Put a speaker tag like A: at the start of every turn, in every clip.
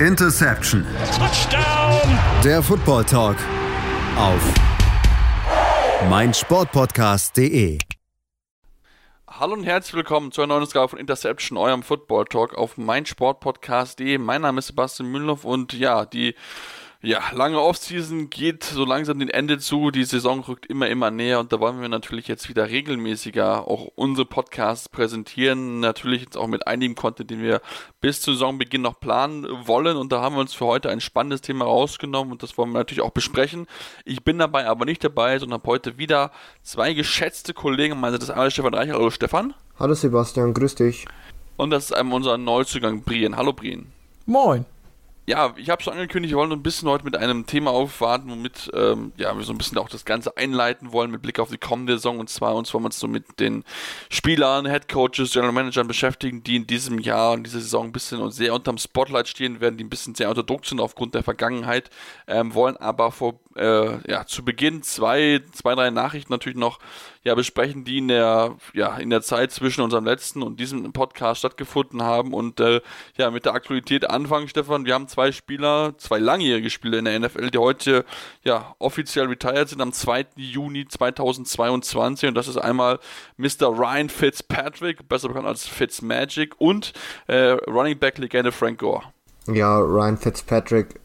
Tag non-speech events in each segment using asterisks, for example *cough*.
A: Interception.
B: Touchdown.
A: Der Football Talk auf meinsportpodcast.de.
C: Hallo und herzlich willkommen zu einer neuen Ausgabe von Interception, eurem Football Talk auf meinsportpodcast.de. Mein Name ist Sebastian Mühlenhoff und ja, die ja, lange Offseason geht so langsam dem Ende zu. Die Saison rückt immer, immer näher und da wollen wir natürlich jetzt wieder regelmäßiger auch unsere Podcasts präsentieren. Natürlich jetzt auch mit einigem Content, den wir bis zu Saisonbeginn noch planen wollen. Und da haben wir uns für heute ein spannendes Thema rausgenommen und das wollen wir natürlich auch besprechen. Ich bin dabei aber nicht dabei, sondern habe heute wieder zwei geschätzte Kollegen. Meine, das ist einmal Stefan Reicher. Hallo Stefan.
D: Hallo Sebastian, grüß dich.
C: Und das ist einmal unser Neuzugang Brien. Hallo Brien.
E: Moin
C: ja, ich habe schon angekündigt, wir wollen ein bisschen heute mit einem Thema aufwarten, womit ähm, ja, wir so ein bisschen auch das Ganze einleiten wollen mit Blick auf die kommende Saison. Und zwar uns wollen wir uns so mit den Spielern, Head Coaches, General Managern beschäftigen, die in diesem Jahr, in dieser Saison ein bisschen und sehr unterm Spotlight stehen werden, die ein bisschen sehr unter Druck sind aufgrund der Vergangenheit, ähm, wollen aber vor, äh, ja, zu Beginn zwei, zwei, drei Nachrichten natürlich noch ja, besprechen, die in der, ja, in der Zeit zwischen unserem letzten und diesem Podcast stattgefunden haben und äh, ja, mit der Aktualität anfangen, Stefan. Wir haben zwei Spieler, zwei langjährige Spieler in der NFL, die heute ja offiziell retired sind am 2. Juni 2022 und das ist einmal Mr. Ryan Fitzpatrick, besser bekannt als Fitzmagic und äh, Running Back Legende Frank Gore.
D: Ja, Ryan Fitzpatrick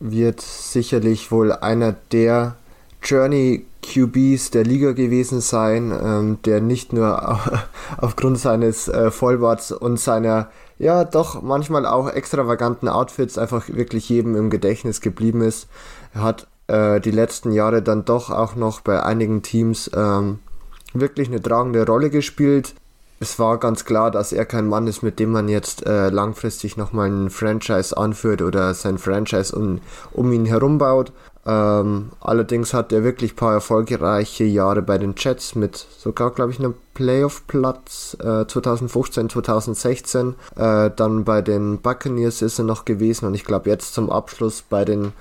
D: wird sicherlich wohl einer der Journey QBs der Liga gewesen sein, ähm, der nicht nur *laughs* aufgrund seines äh, Vollbarts und seiner ja doch manchmal auch extravaganten Outfits einfach wirklich jedem im Gedächtnis geblieben ist. Er hat äh, die letzten Jahre dann doch auch noch bei einigen Teams ähm, wirklich eine tragende Rolle gespielt. Es war ganz klar, dass er kein Mann ist, mit dem man jetzt äh, langfristig nochmal ein Franchise anführt oder sein Franchise um, um ihn herum baut. Ähm, allerdings hat er wirklich ein paar erfolgreiche Jahre bei den Jets mit sogar, glaube ich, einem Playoff-Platz äh, 2015, 2016. Äh, dann bei den Buccaneers ist er noch gewesen und ich glaube jetzt zum Abschluss bei den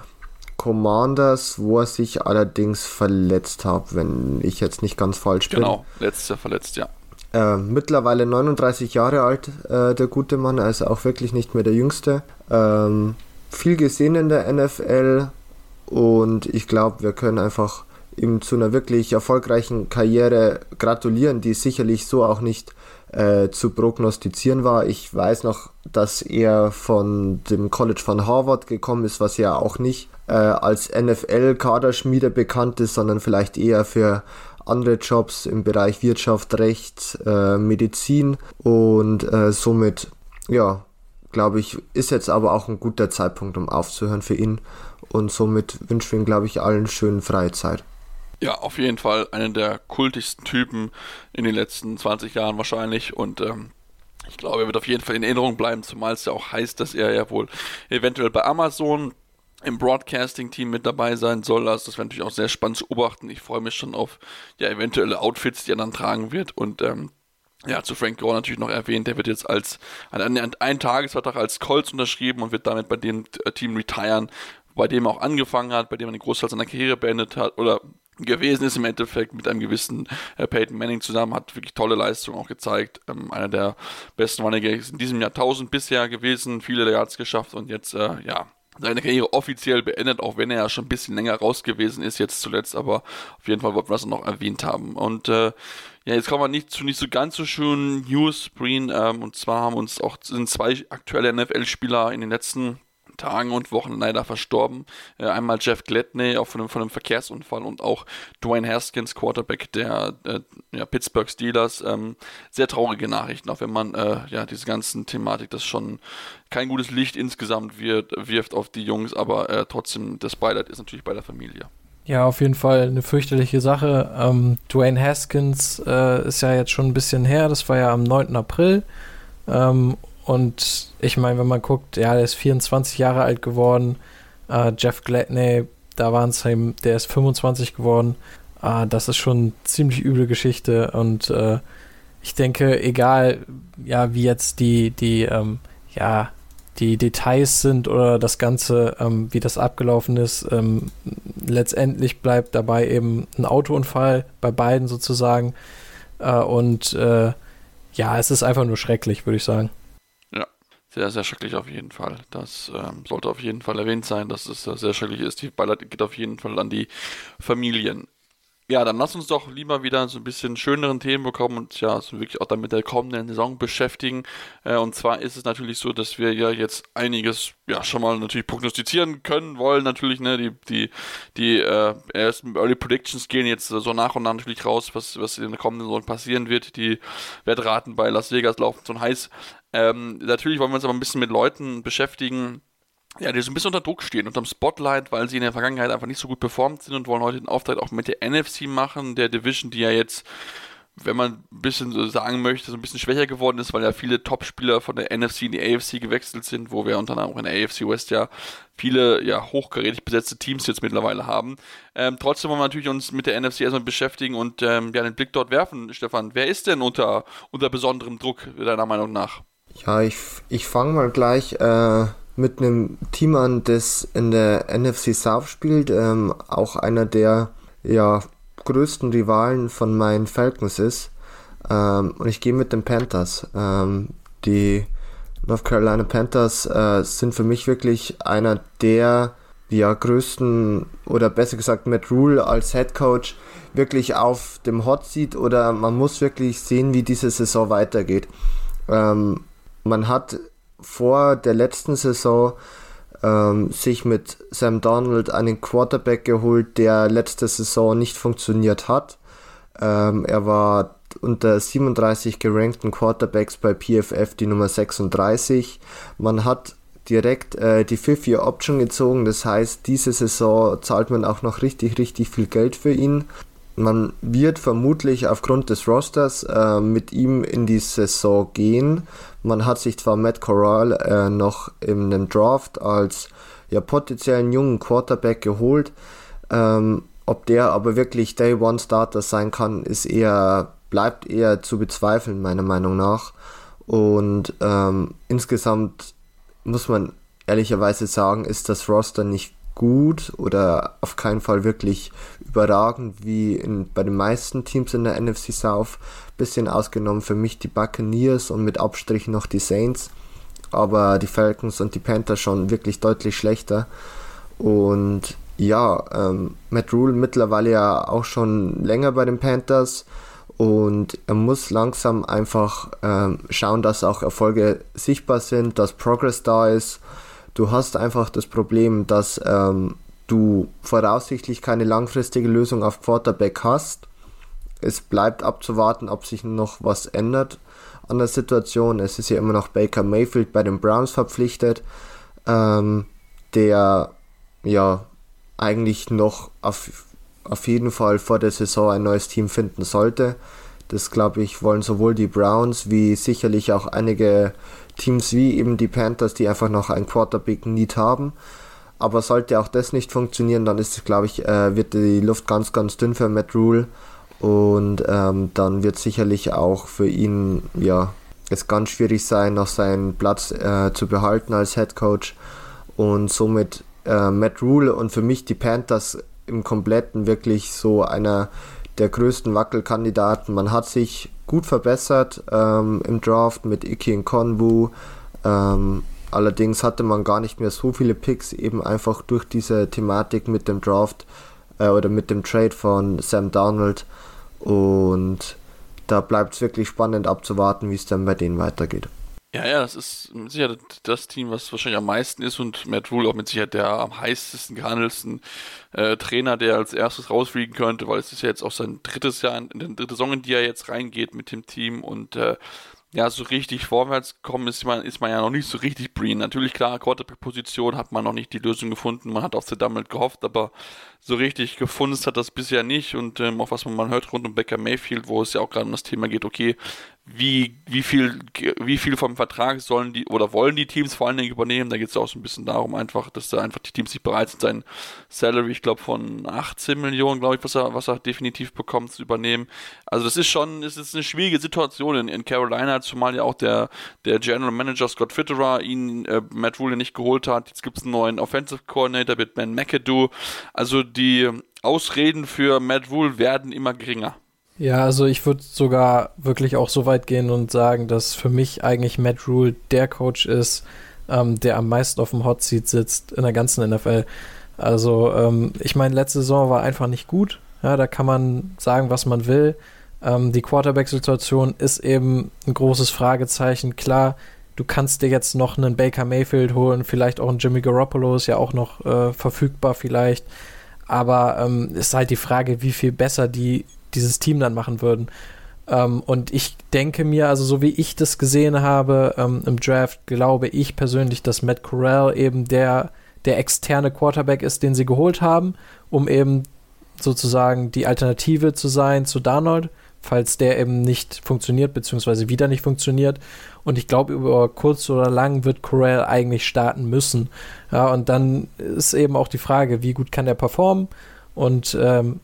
D: Commanders, wo er sich allerdings verletzt hat, wenn ich jetzt nicht ganz falsch
C: bin. Genau, letztes Jahr verletzt, ja.
D: Äh, mittlerweile 39 Jahre alt, äh, der gute Mann, also auch wirklich nicht mehr der Jüngste. Ähm, viel gesehen in der NFL, und ich glaube, wir können einfach ihm zu einer wirklich erfolgreichen Karriere gratulieren, die sicherlich so auch nicht äh, zu prognostizieren war. Ich weiß noch, dass er von dem College von Harvard gekommen ist, was ja auch nicht äh, als NFL-Kaderschmiede bekannt ist, sondern vielleicht eher für andere Jobs im Bereich Wirtschaft, Recht, äh, Medizin und äh, somit, ja, glaube ich, ist jetzt aber auch ein guter Zeitpunkt, um aufzuhören für ihn und somit wünschen wir ihm, glaube ich, allen schönen Freizeit.
C: Ja, auf jeden Fall einer der kultigsten Typen in den letzten 20 Jahren wahrscheinlich und ähm, ich glaube, er wird auf jeden Fall in Erinnerung bleiben, zumal es ja auch heißt, dass er ja wohl eventuell bei Amazon im Broadcasting-Team mit dabei sein soll. Also das wäre natürlich auch sehr spannend zu beobachten. Ich freue mich schon auf ja eventuelle Outfits, die er dann tragen wird und ähm, ja, zu Frank Gore natürlich noch erwähnt, der wird jetzt als ein, ein Tagesvertrag als Colts unterschrieben und wird damit bei dem äh, Team retiren, bei dem er auch angefangen hat, bei dem er den Großteil seiner Karriere beendet hat oder gewesen ist im Endeffekt mit einem gewissen äh, Peyton Manning zusammen, hat wirklich tolle Leistungen auch gezeigt. Ähm, einer der besten Runningbacks in diesem Jahrtausend bisher gewesen, viele Yards geschafft und jetzt, äh, ja, seine Karriere offiziell beendet, auch wenn er ja schon ein bisschen länger raus gewesen ist, jetzt zuletzt, aber auf jeden Fall wollten wir das noch erwähnt haben. Und äh, ja, jetzt kommen wir nicht zu nicht so ganz so schönen News, Breen, ähm, und zwar haben uns auch sind zwei aktuelle NFL-Spieler in den letzten Tagen und Wochen leider verstorben. Äh, einmal Jeff Gladney auch von einem, von einem Verkehrsunfall und auch Dwayne Haskins, Quarterback der äh, ja, Pittsburgh Steelers. Ähm, sehr traurige Nachrichten, auch wenn man äh, ja diese ganzen Thematik, das schon kein gutes Licht insgesamt wird, wirft auf die Jungs, aber äh, trotzdem das Beileid ist natürlich bei der Familie.
E: Ja, auf jeden Fall eine fürchterliche Sache. Ähm, Dwayne Haskins äh, ist ja jetzt schon ein bisschen her, das war ja am 9. April. Ähm, und ich meine, wenn man guckt, ja, der ist 24 Jahre alt geworden. Äh, Jeff Gladney, da waren es ihm, der ist 25 geworden. Äh, das ist schon eine ziemlich üble Geschichte. Und äh, ich denke, egal, ja, wie jetzt die, die, ähm, ja, die Details sind oder das Ganze, ähm, wie das abgelaufen ist, ähm, letztendlich bleibt dabei eben ein Autounfall bei beiden sozusagen. Äh, und äh, ja, es ist einfach nur schrecklich, würde ich sagen
C: sehr, sehr schrecklich auf jeden Fall. Das ähm, sollte auf jeden Fall erwähnt sein, dass es sehr schrecklich ist. Die Beileid geht auf jeden Fall an die Familien. Ja, dann lass uns doch lieber wieder so ein bisschen schöneren Themen bekommen und ja, so wirklich auch dann mit der kommenden Saison beschäftigen. Äh, und zwar ist es natürlich so, dass wir ja jetzt einiges ja schon mal natürlich prognostizieren können wollen. Natürlich, ne, die, die, die äh, ersten Early Predictions gehen jetzt so nach und nach natürlich raus, was, was in der kommenden Saison passieren wird. Die Wettraten bei Las Vegas laufen so heiß. Ähm, natürlich wollen wir uns aber ein bisschen mit Leuten beschäftigen, ja, die so ein bisschen unter Druck stehen, unterm Spotlight, weil sie in der Vergangenheit einfach nicht so gut performt sind und wollen heute den Auftrag auch mit der NFC machen, der Division, die ja jetzt, wenn man ein bisschen so sagen möchte, so ein bisschen schwächer geworden ist, weil ja viele Top-Spieler von der NFC in die AFC gewechselt sind, wo wir unter anderem auch in der AFC West ja viele ja hochkarätig besetzte Teams jetzt mittlerweile haben. Ähm, trotzdem wollen wir natürlich uns mit der NFC erstmal beschäftigen und ähm, ja, den Blick dort werfen, Stefan. Wer ist denn unter, unter besonderem Druck, deiner Meinung nach?
D: Ja, ich, ich fange mal gleich äh, mit einem Team an, das in der NFC South spielt, ähm, auch einer der ja, größten Rivalen von meinen Falcons ist. Ähm, und ich gehe mit den Panthers. Ähm, die North Carolina Panthers äh, sind für mich wirklich einer der ja, größten oder besser gesagt Matt Rule als Head Coach wirklich auf dem Hot Seat oder man muss wirklich sehen, wie diese Saison weitergeht. Ähm, man hat vor der letzten Saison ähm, sich mit Sam Donald einen Quarterback geholt, der letzte Saison nicht funktioniert hat. Ähm, er war unter 37 gerankten Quarterbacks bei PFF die Nummer 36. Man hat direkt äh, die Fifth-Year-Option gezogen, das heißt, diese Saison zahlt man auch noch richtig, richtig viel Geld für ihn. Man wird vermutlich aufgrund des Rosters äh, mit ihm in die Saison gehen. Man hat sich zwar Matt Corral äh, noch in einem Draft als ja, potenziellen jungen Quarterback geholt. Ähm, ob der aber wirklich Day One Starter sein kann, ist eher, bleibt eher zu bezweifeln, meiner Meinung nach. Und ähm, insgesamt muss man ehrlicherweise sagen, ist das Roster nicht gut oder auf keinen Fall wirklich überragend wie in, bei den meisten Teams in der NFC South. Bisschen ausgenommen für mich die Buccaneers und mit Abstrichen noch die Saints. Aber die Falcons und die Panthers schon wirklich deutlich schlechter. Und ja, ähm, Matt Rule mittlerweile ja auch schon länger bei den Panthers und er muss langsam einfach ähm, schauen, dass auch Erfolge sichtbar sind, dass Progress da ist Du hast einfach das Problem, dass ähm, du voraussichtlich keine langfristige Lösung auf Quarterback hast. Es bleibt abzuwarten, ob sich noch was ändert an der Situation. Es ist ja immer noch Baker Mayfield bei den Browns verpflichtet, ähm, der ja eigentlich noch auf, auf jeden Fall vor der Saison ein neues Team finden sollte. Das glaube ich wollen sowohl die Browns wie sicherlich auch einige Teams wie eben die Panthers, die einfach noch ein Quarterback-Need haben. Aber sollte auch das nicht funktionieren, dann ist, glaube ich, äh, wird die Luft ganz, ganz dünn für Matt Rule. Und ähm, dann wird sicherlich auch für ihn, ja, es ganz schwierig sein, noch seinen Platz äh, zu behalten als Head Coach. Und somit äh, Matt Rule und für mich die Panthers im Kompletten wirklich so einer der größten Wackelkandidaten. Man hat sich gut verbessert ähm, im Draft mit Iki und Konwu. Ähm, allerdings hatte man gar nicht mehr so viele Picks, eben einfach durch diese Thematik mit dem Draft äh, oder mit dem Trade von Sam Donald. Und da bleibt es wirklich spannend abzuwarten, wie es dann bei denen weitergeht.
C: Ja, ja, das ist sicher das Team, was wahrscheinlich am meisten ist und Matt Rule auch mit Sicherheit der am heißesten gehandelsten äh, Trainer, der als erstes rausfliegen könnte, weil es ist ja jetzt auch sein drittes Jahr, in, der dritte Saison, in die er jetzt reingeht mit dem Team und äh, ja, so richtig vorwärts kommen ist man, ist man ja noch nicht so richtig Breen. Natürlich, klar, Quarterback-Position hat man noch nicht die Lösung gefunden. Man hat auf The Dummelt gehofft, aber so richtig gefunden hat das bisher nicht. Und ähm, auch was man hört rund um Becker Mayfield, wo es ja auch gerade um das Thema geht, okay, wie, wie viel, wie viel vom Vertrag sollen die oder wollen die Teams vor allen Dingen übernehmen? Da geht es auch so ein bisschen darum, einfach, dass da einfach die Teams nicht bereit sind, sein Salary, ich glaube, von 18 Millionen, glaube ich, was er, was er definitiv bekommt, zu übernehmen. Also das ist schon, es ist eine schwierige Situation in, in Carolina, zumal ja auch der, der General Manager Scott Fitterer ihn äh, Matt Rule nicht geholt hat. Jetzt gibt es einen neuen Offensive Coordinator mit Ben McAdoo. Also die Ausreden für Matt Rule werden immer geringer.
E: Ja, also ich würde sogar wirklich auch so weit gehen und sagen, dass für mich eigentlich Matt Rule der Coach ist, ähm, der am meisten auf dem Hot Seat sitzt in der ganzen NFL. Also ähm, ich meine, letzte Saison war einfach nicht gut. Ja, da kann man sagen, was man will. Ähm, die Quarterback-Situation ist eben ein großes Fragezeichen. Klar, du kannst dir jetzt noch einen Baker Mayfield holen, vielleicht auch einen Jimmy Garoppolo ist ja auch noch äh, verfügbar vielleicht. Aber ähm, ist halt die Frage, wie viel besser die dieses Team dann machen würden. Ähm, und ich denke mir, also so wie ich das gesehen habe ähm, im Draft, glaube ich persönlich, dass Matt Corral eben der, der externe Quarterback ist, den sie geholt haben, um eben sozusagen die Alternative zu sein zu Darnold falls der eben nicht funktioniert, beziehungsweise wieder nicht funktioniert. Und ich glaube, über kurz oder lang wird Corral eigentlich starten müssen. Ja, und dann ist eben auch die Frage, wie gut kann er performen? Und ähm,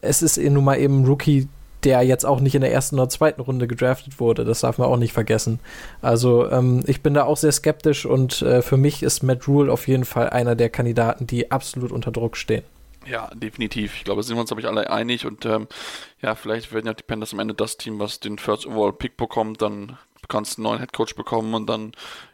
E: es ist nun mal eben ein Rookie, der jetzt auch nicht in der ersten oder zweiten Runde gedraftet wurde. Das darf man auch nicht vergessen. Also ähm, ich bin da auch sehr skeptisch und äh, für mich ist Matt Rule auf jeden Fall einer der Kandidaten, die absolut unter Druck stehen.
C: Ja, definitiv. Ich glaube, sind wir uns, glaube ich, alle einig und ähm, ja, vielleicht werden ja die Panthers am Ende das Team, was den First Overall Pick bekommt, dann kannst du einen neuen Headcoach bekommen und dann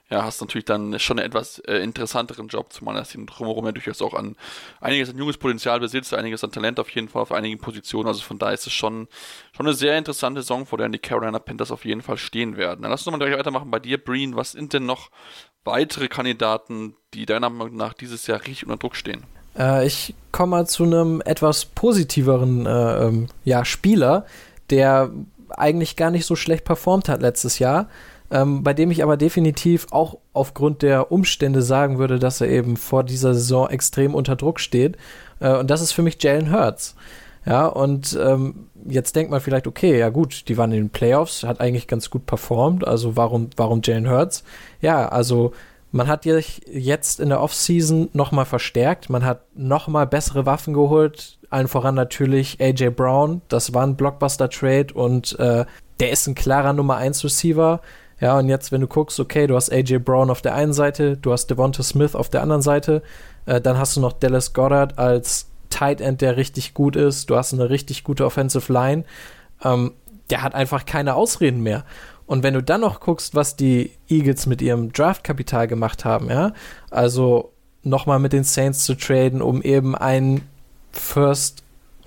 C: ja, hast natürlich dann schon einen etwas äh, interessanteren Job, zumal das Team drumherum ja durchaus auch an einiges an junges Potenzial besitzt, einiges an Talent auf jeden Fall auf einigen Positionen. Also von daher ist es schon, schon eine sehr interessante Saison, vor der die Carolina Panthers auf jeden Fall stehen werden. Dann lass uns mal gleich weitermachen bei dir, Breen. Was sind denn noch weitere Kandidaten, die deiner Meinung nach dieses Jahr richtig unter Druck stehen?
E: Äh, ich komme mal zu einem etwas positiveren äh, ähm, ja, Spieler, der eigentlich gar nicht so schlecht performt hat letztes Jahr. Ähm, bei dem ich aber definitiv auch aufgrund der Umstände sagen würde, dass er eben vor dieser Saison extrem unter Druck steht. Äh, und das ist für mich Jalen Hurts. Ja, und ähm, jetzt denkt man vielleicht, okay, ja gut, die waren in den Playoffs, hat eigentlich ganz gut performt, also warum, warum Jalen Hurts? Ja, also man hat jetzt in der Offseason nochmal verstärkt. Man hat nochmal bessere Waffen geholt. Allen voran natürlich AJ Brown. Das war ein Blockbuster-Trade und äh, der ist ein klarer Nummer 1 Receiver. Ja, und jetzt, wenn du guckst, okay, du hast AJ Brown auf der einen Seite, du hast Devonta Smith auf der anderen Seite, äh, dann hast du noch Dallas Goddard als Tight End, der richtig gut ist. Du hast eine richtig gute Offensive Line. Ähm, der hat einfach keine Ausreden mehr. Und wenn du dann noch guckst, was die Eagles mit ihrem Draftkapital gemacht haben, ja, also nochmal mit den Saints zu traden, um eben einen First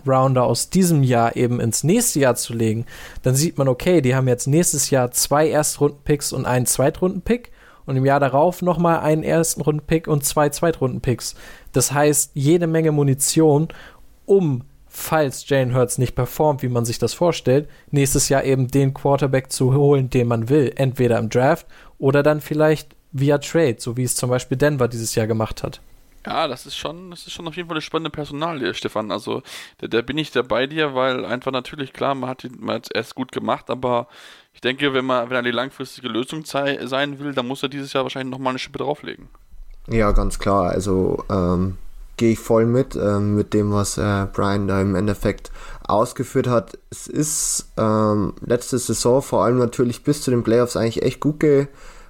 E: Rounder aus diesem Jahr eben ins nächste Jahr zu legen, dann sieht man, okay, die haben jetzt nächstes Jahr zwei Erstrunden-Picks und einen Zweitrunden-Pick und im Jahr darauf nochmal einen Erstrunden-Pick und zwei Zweitrunden-Picks. Das heißt, jede Menge Munition, um falls Jane Hurts nicht performt, wie man sich das vorstellt, nächstes Jahr eben den Quarterback zu holen, den man will. Entweder im Draft oder dann vielleicht via Trade, so wie es zum Beispiel Denver dieses Jahr gemacht hat.
C: Ja, das ist schon, das ist schon auf jeden Fall eine spannende Personalie, Stefan. Also, da, da bin ich da bei dir, weil einfach natürlich, klar, man hat, es erst gut gemacht, aber ich denke, wenn man, wenn er die langfristige Lösung sein will, dann muss er dieses Jahr wahrscheinlich nochmal eine Schippe drauflegen.
D: Ja, ganz klar. Also, ähm, gehe ich voll mit, äh, mit dem, was äh, Brian da im Endeffekt ausgeführt hat. Es ist ähm, letzte Saison vor allem natürlich bis zu den Playoffs eigentlich echt gut, ge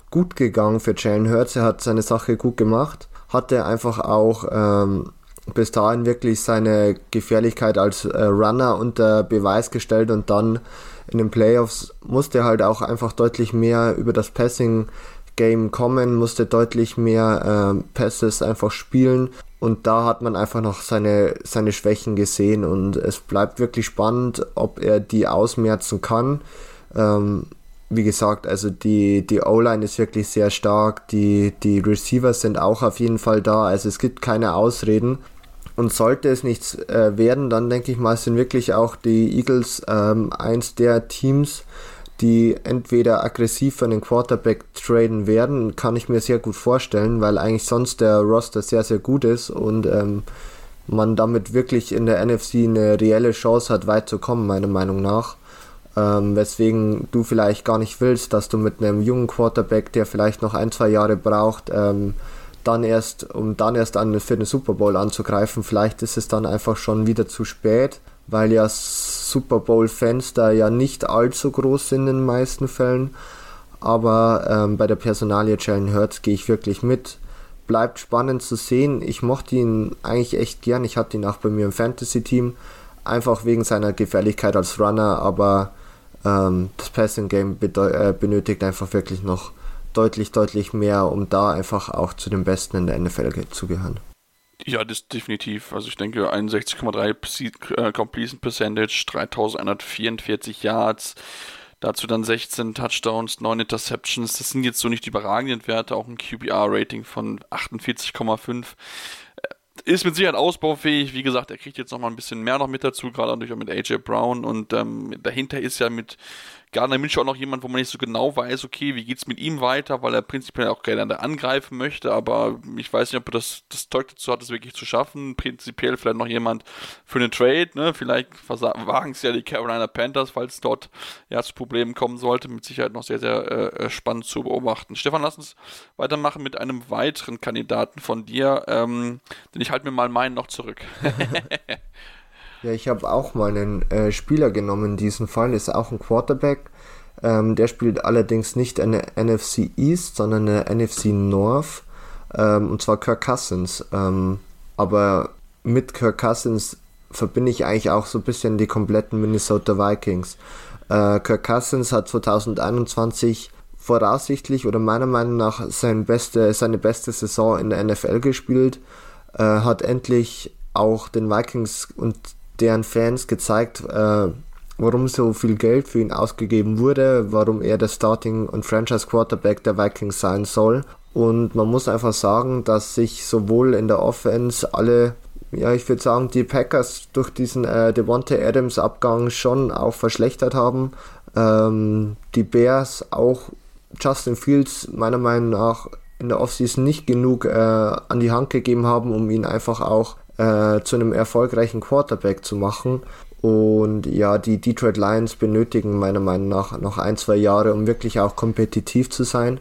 D: gut gegangen für Jalen Hurts. Er hat seine Sache gut gemacht, hatte einfach auch ähm, bis dahin wirklich seine Gefährlichkeit als äh, Runner unter Beweis gestellt und dann in den Playoffs musste er halt auch einfach deutlich mehr über das Passing Game kommen, musste deutlich mehr äh, Passes einfach spielen und da hat man einfach noch seine, seine Schwächen gesehen und es bleibt wirklich spannend, ob er die ausmerzen kann. Ähm, wie gesagt, also die, die O-Line ist wirklich sehr stark, die, die Receivers sind auch auf jeden Fall da, also es gibt keine Ausreden. Und sollte es nichts äh, werden, dann denke ich mal, sind wirklich auch die Eagles ähm, eins der Teams, die entweder aggressiv für einen Quarterback traden werden, kann ich mir sehr gut vorstellen, weil eigentlich sonst der Roster sehr, sehr gut ist und ähm, man damit wirklich in der NFC eine reelle Chance hat, weit zu kommen, meiner Meinung nach. Ähm, weswegen du vielleicht gar nicht willst, dass du mit einem jungen Quarterback, der vielleicht noch ein, zwei Jahre braucht, ähm, dann erst, um dann erst an, für den Super Bowl anzugreifen, vielleicht ist es dann einfach schon wieder zu spät weil ja Super Bowl-Fans da ja nicht allzu groß sind in den meisten Fällen. Aber ähm, bei der Personalie Jalen Hurts gehe ich wirklich mit. Bleibt spannend zu sehen. Ich mochte ihn eigentlich echt gern. Ich hatte ihn auch bei mir im Fantasy-Team. einfach wegen seiner Gefährlichkeit als Runner, aber ähm, das Passing Game äh, benötigt einfach wirklich noch deutlich, deutlich mehr, um da einfach auch zu den Besten in der NFL zu gehören.
C: Ja, das definitiv. Also ich denke 61,3 äh, Completion Percentage, 3144 Yards, dazu dann 16 Touchdowns, 9 Interceptions. Das sind jetzt so nicht die überragenden Werte, auch ein QBR-Rating von 48,5 ist mit Sicherheit ausbaufähig. Wie gesagt, er kriegt jetzt noch mal ein bisschen mehr noch mit dazu, gerade natürlich auch mit AJ Brown. Und ähm, dahinter ist ja mit Gardner Minshew auch noch jemand, wo man nicht so genau weiß, okay, wie geht's mit ihm weiter, weil er prinzipiell auch gerne angreifen möchte, aber ich weiß nicht, ob er das, das Zeug dazu hat, das wirklich zu schaffen. Prinzipiell vielleicht noch jemand für einen Trade, ne? Vielleicht *laughs* wagen es ja die Carolina Panthers, falls dort ja zu Problemen kommen sollte. Mit Sicherheit noch sehr, sehr äh, äh, spannend zu beobachten. Stefan, lass uns weitermachen mit einem weiteren Kandidaten von dir, ähm, denn ich halte mir mal meinen noch zurück. *laughs* *laughs*
D: Ja, ich habe auch mal einen äh, Spieler genommen in diesem Fall, ist auch ein Quarterback. Ähm, der spielt allerdings nicht eine NFC East, sondern eine NFC North. Ähm, und zwar Kirk Cousins. Ähm, aber mit Kirk Cousins verbinde ich eigentlich auch so ein bisschen die kompletten Minnesota Vikings. Äh, Kirk Cousins hat 2021 voraussichtlich oder meiner Meinung nach sein beste, seine beste Saison in der NFL gespielt. Äh, hat endlich auch den Vikings und deren Fans gezeigt, äh, warum so viel Geld für ihn ausgegeben wurde, warum er der Starting- und Franchise-Quarterback der Vikings sein soll. Und man muss einfach sagen, dass sich sowohl in der Offense alle, ja, ich würde sagen, die Packers durch diesen äh, Devontae Adams-Abgang schon auch verschlechtert haben. Ähm, die Bears auch Justin Fields meiner Meinung nach in der Offseason nicht genug äh, an die Hand gegeben haben, um ihn einfach auch äh, zu einem erfolgreichen Quarterback zu machen. Und ja, die Detroit Lions benötigen meiner Meinung nach noch ein, zwei Jahre, um wirklich auch kompetitiv zu sein.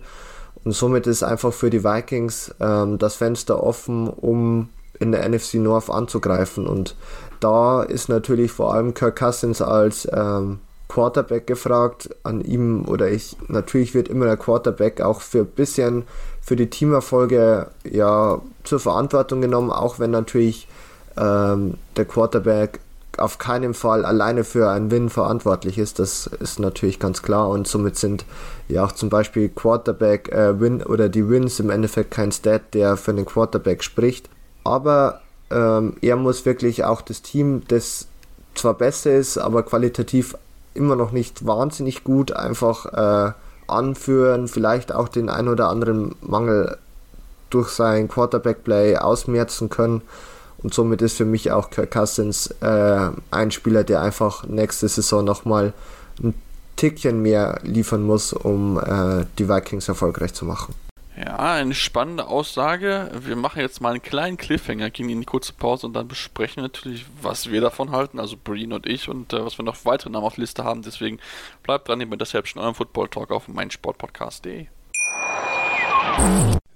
D: Und somit ist einfach für die Vikings ähm, das Fenster offen, um in der NFC North anzugreifen. Und da ist natürlich vor allem Kirk Cousins als ähm, Quarterback gefragt. An ihm oder ich, natürlich wird immer der Quarterback auch für ein bisschen für die Teamerfolge ja zur Verantwortung genommen, auch wenn natürlich ähm, der Quarterback auf keinen Fall alleine für einen Win verantwortlich ist. Das ist natürlich ganz klar und somit sind ja auch zum Beispiel Quarterback äh, Win oder die Wins im Endeffekt kein Stat, der für den Quarterback spricht. Aber ähm, er muss wirklich auch das Team, das zwar besser ist, aber qualitativ immer noch nicht wahnsinnig gut, einfach äh, anführen, vielleicht auch den ein oder anderen Mangel durch sein Quarterback-Play ausmerzen können. Und somit ist für mich auch Kirk Cousins äh, ein Spieler, der einfach nächste Saison nochmal ein Tickchen mehr liefern muss, um äh, die Vikings erfolgreich zu machen.
C: Ja, eine spannende Aussage. Wir machen jetzt mal einen kleinen Cliffhanger, gehen in die kurze Pause und dann besprechen wir natürlich, was wir davon halten, also Breen und ich und äh, was wir noch weitere Namen auf der Liste haben. Deswegen bleibt dran, ihr bei Deception, eurem Football Talk auf meinsportpodcast.de.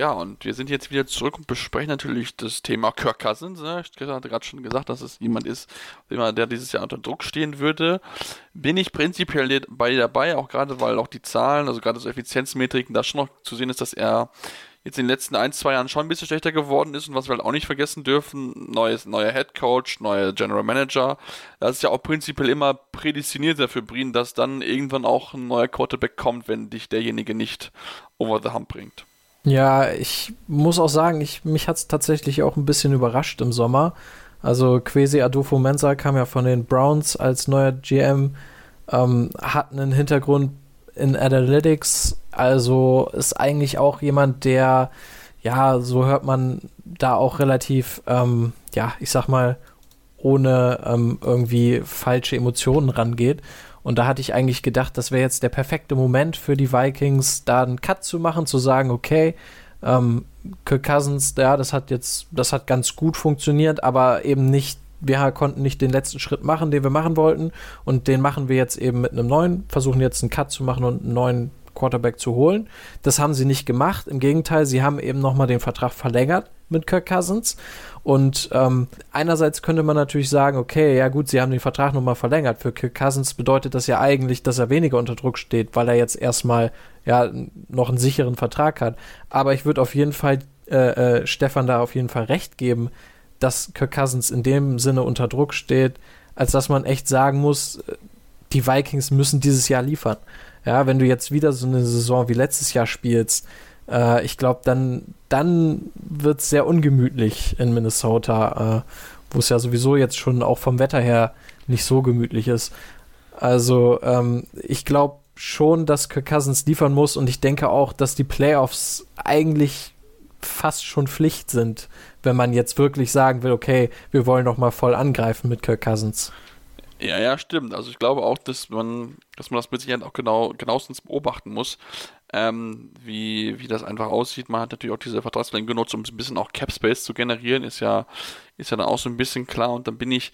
C: Ja, und wir sind jetzt wieder zurück und besprechen natürlich das Thema Kirk Cousins. Ne? Ich hatte gerade schon gesagt, dass es jemand ist, der dieses Jahr unter Druck stehen würde. Bin ich prinzipiell bei dabei, auch gerade weil auch die Zahlen, also gerade so Effizienzmetriken, da schon noch zu sehen ist, dass er jetzt in den letzten ein, zwei Jahren schon ein bisschen schlechter geworden ist und was wir halt auch nicht vergessen dürfen, neues, neuer Head Coach, neuer General Manager, das ist ja auch prinzipiell immer prädestiniert dafür, Brien, dass dann irgendwann auch ein neuer Quarterback kommt, wenn dich derjenige nicht over the hump bringt.
E: Ja, ich muss auch sagen, ich, mich hat es tatsächlich auch ein bisschen überrascht im Sommer. Also Quesi Adolfo Mensa kam ja von den Browns als neuer GM, ähm, hat einen Hintergrund in Analytics, also ist eigentlich auch jemand, der, ja, so hört man da auch relativ, ähm, ja, ich sag mal, ohne ähm, irgendwie falsche Emotionen rangeht. Und da hatte ich eigentlich gedacht, das wäre jetzt der perfekte Moment für die Vikings, da einen Cut zu machen, zu sagen, okay, ähm, Kirk Cousins, ja, das hat jetzt, das hat ganz gut funktioniert, aber eben nicht wir konnten nicht den letzten Schritt machen, den wir machen wollten. Und den machen wir jetzt eben mit einem neuen, versuchen jetzt einen Cut zu machen und einen neuen Quarterback zu holen. Das haben sie nicht gemacht. Im Gegenteil, sie haben eben nochmal den Vertrag verlängert mit Kirk Cousins. Und ähm, einerseits könnte man natürlich sagen, okay, ja gut, sie haben den Vertrag nochmal verlängert. Für Kirk Cousins bedeutet das ja eigentlich, dass er weniger unter Druck steht, weil er jetzt erstmal ja noch einen sicheren Vertrag hat. Aber ich würde auf jeden Fall äh, äh, Stefan da auf jeden Fall recht geben, dass Kirk Cousins in dem Sinne unter Druck steht, als dass man echt sagen muss, die Vikings müssen dieses Jahr liefern. Ja, wenn du jetzt wieder so eine Saison wie letztes Jahr spielst, äh, ich glaube, dann, dann wird es sehr ungemütlich in Minnesota, äh, wo es ja sowieso jetzt schon auch vom Wetter her nicht so gemütlich ist. Also, ähm, ich glaube schon, dass Kirk Cousins liefern muss und ich denke auch, dass die Playoffs eigentlich fast schon Pflicht sind, wenn man jetzt wirklich sagen will, okay, wir wollen noch mal voll angreifen mit Kirk Cousins.
C: Ja, ja, stimmt. Also ich glaube auch, dass man, dass man das mit Sicherheit auch genau, genauestens beobachten muss, ähm, wie, wie das einfach aussieht. Man hat natürlich auch diese Vertragsverlängerung genutzt, um ein bisschen auch Cap Space zu generieren, ist ja, ist ja dann auch so ein bisschen klar. Und dann bin ich,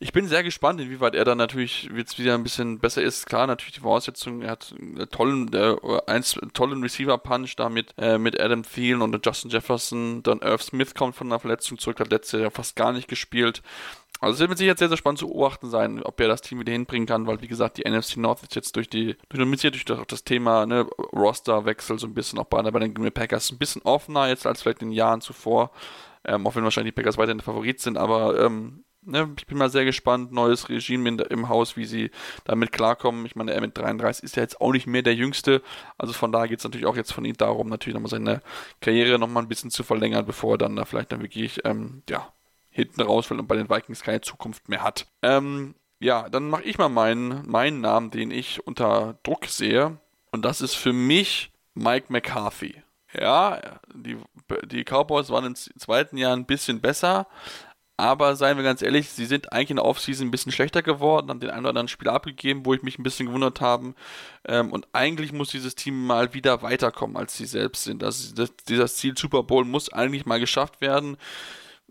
C: ich bin sehr gespannt, inwieweit er dann natürlich jetzt wieder ein bisschen besser ist. Klar, natürlich die Voraussetzungen, er hat einen tollen, äh, eins, tollen Receiver-Punch da mit, äh, mit Adam Thielen und Justin Jefferson. Dann Irv Smith kommt von einer Verletzung zurück, hat letztes Jahr fast gar nicht gespielt. Also es wird mit Sicherheit sehr, sehr spannend zu beobachten sein, ob er das Team wieder hinbringen kann, weil wie gesagt, die NFC North ist jetzt durch die, durch, durch das, Thema ne, Roster-Wechsel so ein bisschen auch bei, bei den Green Packers ein bisschen offener jetzt als vielleicht in den Jahren zuvor. Ähm, auch wenn wahrscheinlich die Packers weiterhin der Favorit sind, aber ähm, ne, ich bin mal sehr gespannt, neues Regime in, im Haus, wie sie damit klarkommen. Ich meine, er mit 33 ist ja jetzt auch nicht mehr der Jüngste, also von daher geht es natürlich auch jetzt von ihm darum, natürlich nochmal seine Karriere nochmal ein bisschen zu verlängern, bevor er dann da vielleicht dann wirklich, ähm, ja, hinten rausfällt und bei den Vikings keine Zukunft mehr hat. Ähm, ja, dann mache ich mal meinen, meinen Namen, den ich unter Druck sehe. Und das ist für mich Mike McCarthy. Ja, die, die Cowboys waren im zweiten Jahr ein bisschen besser, aber seien wir ganz ehrlich, sie sind eigentlich in der Offseason ein bisschen schlechter geworden, haben den einen oder anderen Spieler abgegeben, wo ich mich ein bisschen gewundert habe. Ähm, und eigentlich muss dieses Team mal wieder weiterkommen, als sie selbst sind. Also das, dieses Ziel Super Bowl muss eigentlich mal geschafft werden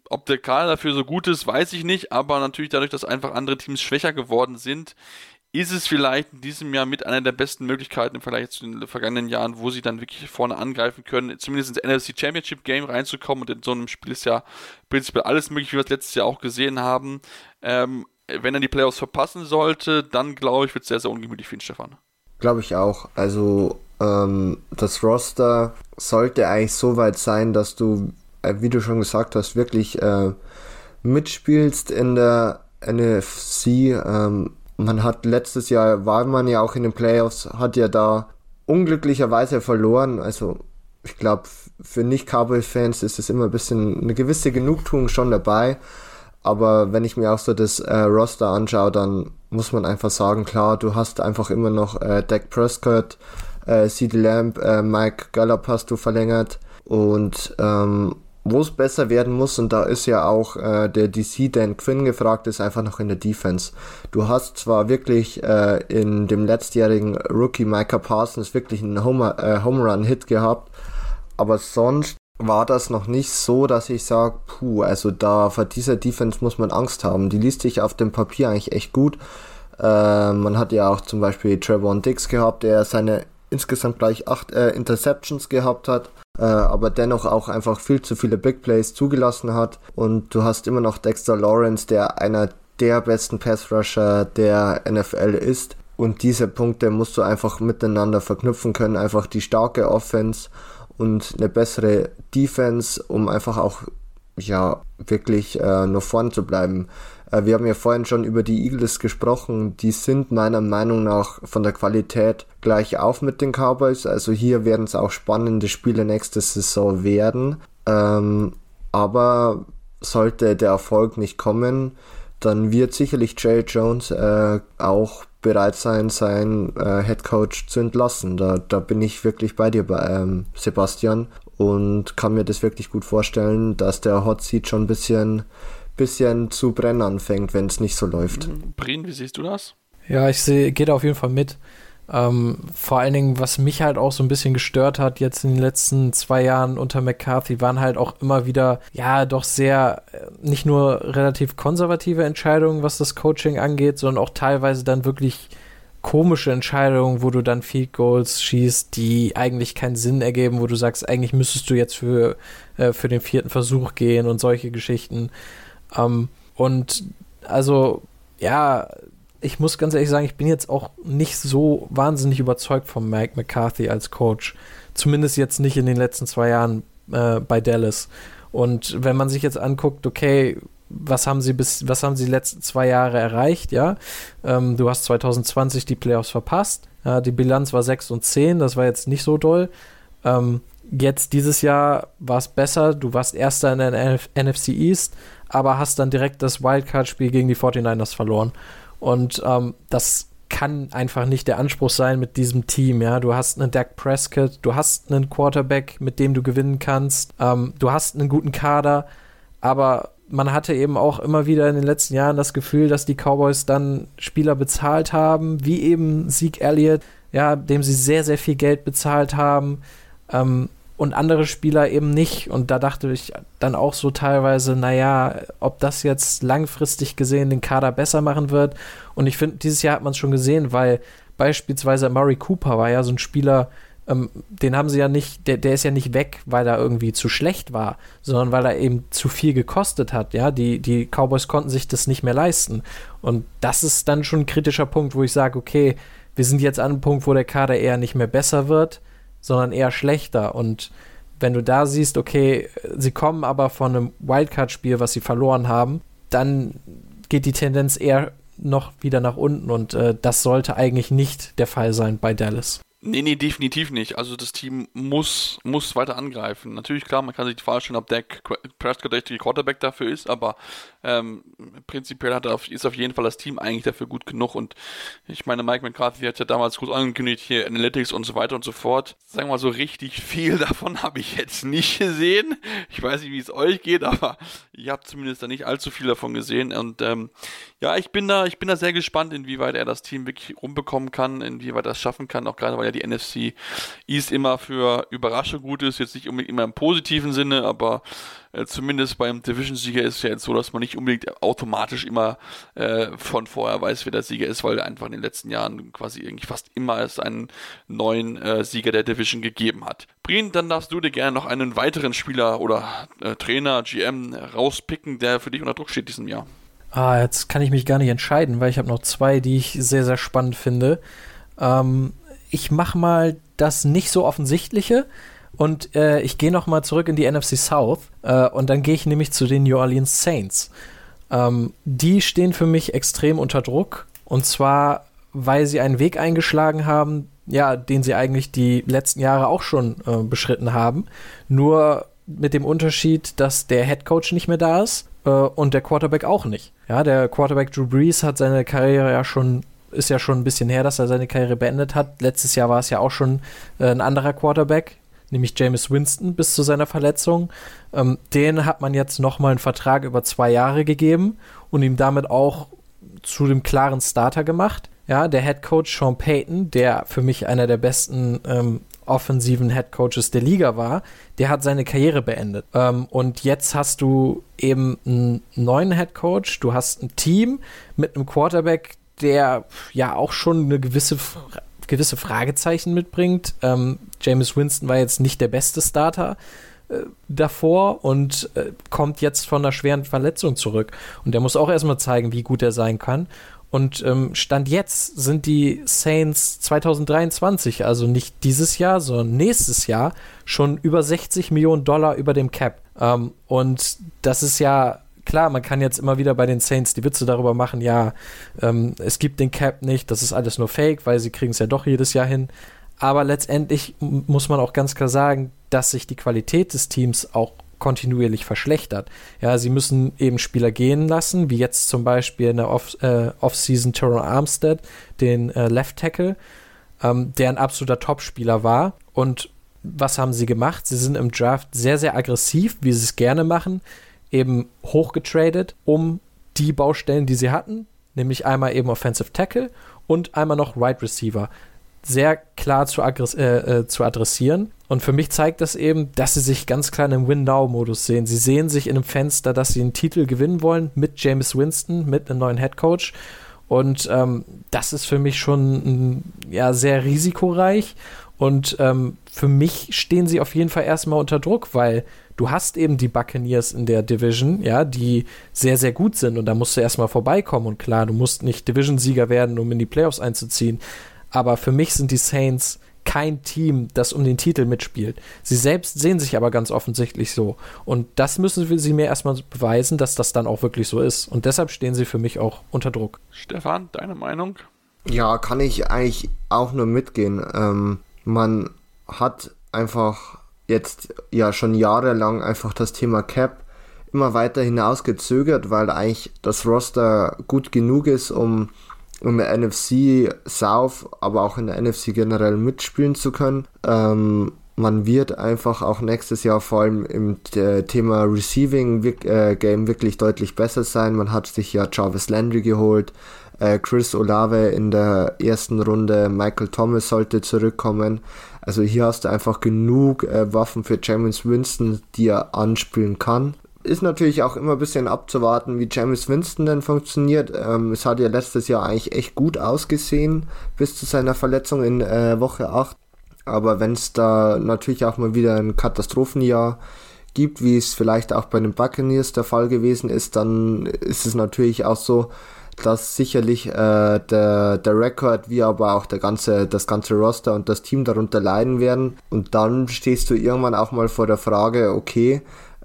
C: ob der Kader dafür so gut ist, weiß ich nicht, aber natürlich dadurch, dass einfach andere Teams schwächer geworden sind, ist es vielleicht in diesem Jahr mit einer der besten Möglichkeiten im Vergleich zu den vergangenen Jahren, wo sie dann wirklich vorne angreifen können, zumindest ins NFC Championship Game reinzukommen und in so einem Spiel ist ja prinzipiell alles möglich, wie wir es letztes Jahr auch gesehen haben. Ähm, wenn er die Playoffs verpassen sollte, dann glaube ich, wird es sehr, sehr ungemütlich für ihn, Stefan.
D: Glaube ich auch. Also ähm, das Roster sollte eigentlich so weit sein, dass du wie du schon gesagt hast, wirklich äh, mitspielst in der NFC. Ähm, man hat letztes Jahr, war man ja auch in den Playoffs, hat ja da unglücklicherweise verloren. Also ich glaube, für Nicht-Cowboy-Fans ist es immer ein bisschen eine gewisse Genugtuung schon dabei. Aber wenn ich mir auch so das äh, Roster anschaue, dann muss man einfach sagen, klar, du hast einfach immer noch äh, Dak Prescott, äh, CD Lamb, äh, Mike Gallup hast du verlängert und ähm, wo es besser werden muss, und da ist ja auch äh, der DC Dan Quinn gefragt, ist einfach noch in der Defense. Du hast zwar wirklich äh, in dem letztjährigen Rookie Micah Parsons wirklich einen Home, äh, Home Run Hit gehabt, aber sonst war das noch nicht so, dass ich sage, puh, also da vor dieser Defense muss man Angst haben. Die liest sich auf dem Papier eigentlich echt gut. Äh, man hat ja auch zum Beispiel Trevor Dix gehabt, der seine insgesamt gleich acht äh, Interceptions gehabt hat äh, aber dennoch auch einfach viel zu viele Big Plays zugelassen hat. Und du hast immer noch Dexter Lawrence, der einer der besten Pass Rusher der NFL ist. Und diese Punkte musst du einfach miteinander verknüpfen können. Einfach die starke Offense und eine bessere Defense, um einfach auch ja wirklich äh, nur vorn zu bleiben. Äh, wir haben ja vorhin schon über die Eagles gesprochen. Die sind meiner Meinung nach von der Qualität gleich auf mit den Cowboys. Also hier werden es auch spannende Spiele nächste Saison werden. Ähm, aber sollte der Erfolg nicht kommen, dann wird sicherlich Jay Jones äh, auch bereit sein, seinen äh, Head Coach zu entlassen. Da, da bin ich wirklich bei dir, bei, ähm, Sebastian, und kann mir das wirklich gut vorstellen, dass der Hot Seat schon ein bisschen bisschen zu brennen anfängt, wenn es nicht so läuft.
C: Mhm. Brin, wie siehst du das?
E: Ja, ich sehe, geht auf jeden Fall mit. Ähm, vor allen Dingen, was mich halt auch so ein bisschen gestört hat jetzt in den letzten zwei Jahren unter McCarthy, waren halt auch immer wieder, ja, doch sehr, äh, nicht nur relativ konservative Entscheidungen, was das Coaching angeht, sondern auch teilweise dann wirklich komische Entscheidungen, wo du dann Field Goals schießt, die eigentlich keinen Sinn ergeben, wo du sagst, eigentlich müsstest du jetzt für, äh, für den vierten Versuch gehen und solche Geschichten. Ähm, und also, ja, ich muss ganz ehrlich sagen, ich bin jetzt auch nicht so wahnsinnig überzeugt von Mike McCarthy als Coach. Zumindest jetzt nicht in den letzten zwei Jahren äh, bei Dallas. Und wenn man sich jetzt anguckt, okay, was haben sie bis, was haben sie die letzten zwei Jahre erreicht, ja? Ähm, du hast 2020 die Playoffs verpasst. Ja, die Bilanz war 6 und 10, das war jetzt nicht so doll. Ähm, jetzt dieses Jahr war es besser, du warst Erster in der NF NFC East, aber hast dann direkt das Wildcard-Spiel gegen die 49ers verloren. Und ähm, das kann einfach nicht der Anspruch sein mit diesem Team. Ja, du hast einen Dak Prescott, du hast einen Quarterback, mit dem du gewinnen kannst, ähm, du hast einen guten Kader, aber man hatte eben auch immer wieder in den letzten Jahren das Gefühl, dass die Cowboys dann Spieler bezahlt haben, wie eben Zeke Elliott, ja, dem sie sehr, sehr viel Geld bezahlt haben. Ähm, und andere Spieler eben nicht. Und da dachte ich dann auch so teilweise, naja, ob das jetzt langfristig gesehen den Kader besser machen wird. Und ich finde, dieses Jahr hat man es schon gesehen, weil beispielsweise Murray Cooper war ja so ein Spieler, ähm, den haben sie ja nicht, der, der ist ja nicht weg, weil er irgendwie zu schlecht war, sondern weil er eben zu viel gekostet hat. Ja, die, die Cowboys konnten sich das nicht mehr leisten. Und das ist dann schon ein kritischer Punkt, wo ich sage, okay, wir sind jetzt an einem Punkt, wo der Kader eher nicht mehr besser wird sondern eher schlechter. Und wenn du da siehst, okay, sie kommen aber von einem Wildcard-Spiel, was sie verloren haben, dann geht die Tendenz eher noch wieder nach unten und äh, das sollte eigentlich nicht der Fall sein bei Dallas.
C: Nee, nee, definitiv nicht. Also das Team muss, muss weiter angreifen. Natürlich, klar, man kann sich die Frage stellen, ob Dak Prescott der richtige Quarterback dafür ist, aber ähm, prinzipiell hat auf, ist auf jeden Fall das Team eigentlich dafür gut genug. Und ich meine, Mike McCarthy hat ja damals gut angekündigt, hier Analytics und so weiter und so fort. Sagen wir mal so, richtig viel *laughs* davon habe ich jetzt nicht gesehen. Ich weiß nicht, wie es euch geht, aber ich habe zumindest da nicht allzu viel davon gesehen. Und ähm, ja, ich bin da, ich bin da sehr gespannt, inwieweit er das Team wirklich rumbekommen kann, inwieweit er das schaffen kann, auch gerade weil ja die NFC East immer für Überraschung gut ist, jetzt nicht unbedingt immer im positiven Sinne, aber äh, zumindest beim Division-Sieger ist es ja jetzt so, dass man nicht unbedingt automatisch immer äh, von vorher weiß, wer der Sieger ist, weil einfach in den letzten Jahren quasi irgendwie fast immer es einen neuen äh, Sieger der Division gegeben hat. Brien, dann darfst du dir gerne noch einen weiteren Spieler oder äh, Trainer, GM rauspicken, der für dich unter Druck steht diesem Jahr.
E: Ah, jetzt kann ich mich gar nicht entscheiden, weil ich habe noch zwei, die ich sehr, sehr spannend finde. Ähm, ich mache mal das nicht so offensichtliche und äh, ich gehe noch mal zurück in die NFC South äh, und dann gehe ich nämlich zu den New Orleans Saints. Ähm, die stehen für mich extrem unter Druck und zwar, weil sie einen Weg eingeschlagen haben, ja, den sie eigentlich die letzten Jahre auch schon äh, beschritten haben. Nur mit dem Unterschied, dass der Head Coach nicht mehr da ist äh, und der Quarterback auch nicht. Ja, der Quarterback Drew Brees hat seine Karriere ja schon ist ja schon ein bisschen her, dass er seine Karriere beendet hat. Letztes Jahr war es ja auch schon äh, ein anderer Quarterback, nämlich James Winston bis zu seiner Verletzung. Ähm, den hat man jetzt nochmal einen Vertrag über zwei Jahre gegeben und ihm damit auch zu dem klaren Starter gemacht. Ja, der Head Coach Sean Payton, der für mich einer der besten ähm, offensiven Head Coaches der Liga war, der hat seine Karriere beendet. Ähm, und jetzt hast du eben einen neuen Head Coach, du hast ein Team mit einem Quarterback, der ja auch schon eine gewisse gewisse Fragezeichen mitbringt. Ähm, James Winston war jetzt nicht der beste Starter äh, davor und äh, kommt jetzt von einer schweren Verletzung zurück. Und der muss auch erstmal zeigen, wie gut er sein kann. Und ähm, Stand jetzt sind die Saints 2023, also nicht dieses Jahr, sondern nächstes Jahr, schon über 60 Millionen Dollar über dem Cap. Ähm, und das ist ja klar, man kann jetzt immer wieder bei den Saints die Witze darüber machen, ja, ähm, es gibt den Cap nicht, das ist alles nur Fake, weil sie kriegen es ja doch jedes Jahr hin. Aber letztendlich muss man auch ganz klar sagen, dass sich die Qualität des Teams auch kontinuierlich verschlechtert. Ja, sie müssen eben Spieler gehen lassen, wie jetzt zum Beispiel in der Off, äh, Offseason Teron Armstead, den äh, Left Tackle, ähm, der ein absoluter Topspieler war. Und was haben sie gemacht? Sie sind im Draft sehr, sehr aggressiv, wie sie es gerne machen, eben hochgetradet, um die Baustellen, die sie hatten, nämlich einmal eben Offensive Tackle und einmal noch Right Receiver sehr klar zu, äh, äh, zu adressieren. Und für mich zeigt das eben, dass sie sich ganz klar einem Win-Now-Modus sehen. Sie sehen sich in einem Fenster, dass sie einen Titel gewinnen wollen mit James Winston, mit einem neuen Head Coach. Und ähm, das ist für mich schon ja, sehr risikoreich. Und ähm, für mich stehen sie auf jeden Fall erstmal unter Druck, weil du hast eben die Buccaneers in der Division, ja, die sehr, sehr gut sind. Und da musst du erstmal vorbeikommen. Und klar, du musst nicht Division-Sieger werden, um in die Playoffs einzuziehen. Aber für mich sind die Saints kein Team, das um den Titel mitspielt. Sie selbst sehen sich aber ganz offensichtlich so. Und das müssen sie mir erstmal beweisen, dass das dann auch wirklich so ist. Und deshalb stehen sie für mich auch unter Druck.
C: Stefan, deine Meinung?
D: Ja, kann ich eigentlich auch nur mitgehen. Ähm, man hat einfach jetzt ja schon jahrelang einfach das Thema Cap immer weiter hinausgezögert, weil eigentlich das Roster gut genug ist, um um der NFC South, aber auch in der NFC generell mitspielen zu können. Ähm, man wird einfach auch nächstes Jahr vor allem im äh, Thema Receiving äh, Game wirklich deutlich besser sein. Man hat sich ja Jarvis Landry geholt, Chris Olave in der ersten Runde, Michael Thomas sollte zurückkommen. Also hier hast du einfach genug äh, Waffen für James Winston, die er anspielen kann ist natürlich auch immer ein bisschen abzuwarten, wie James Winston denn funktioniert. Ähm, es hat ja letztes Jahr eigentlich echt gut ausgesehen, bis zu seiner Verletzung in äh, Woche 8. Aber wenn es da natürlich auch mal wieder ein Katastrophenjahr gibt, wie es vielleicht auch bei den Buccaneers der Fall gewesen ist, dann ist es natürlich auch so, dass sicherlich äh, der, der Rekord, wie aber auch der ganze, das ganze Roster und das Team darunter leiden werden. Und dann stehst du irgendwann auch mal vor der Frage, okay,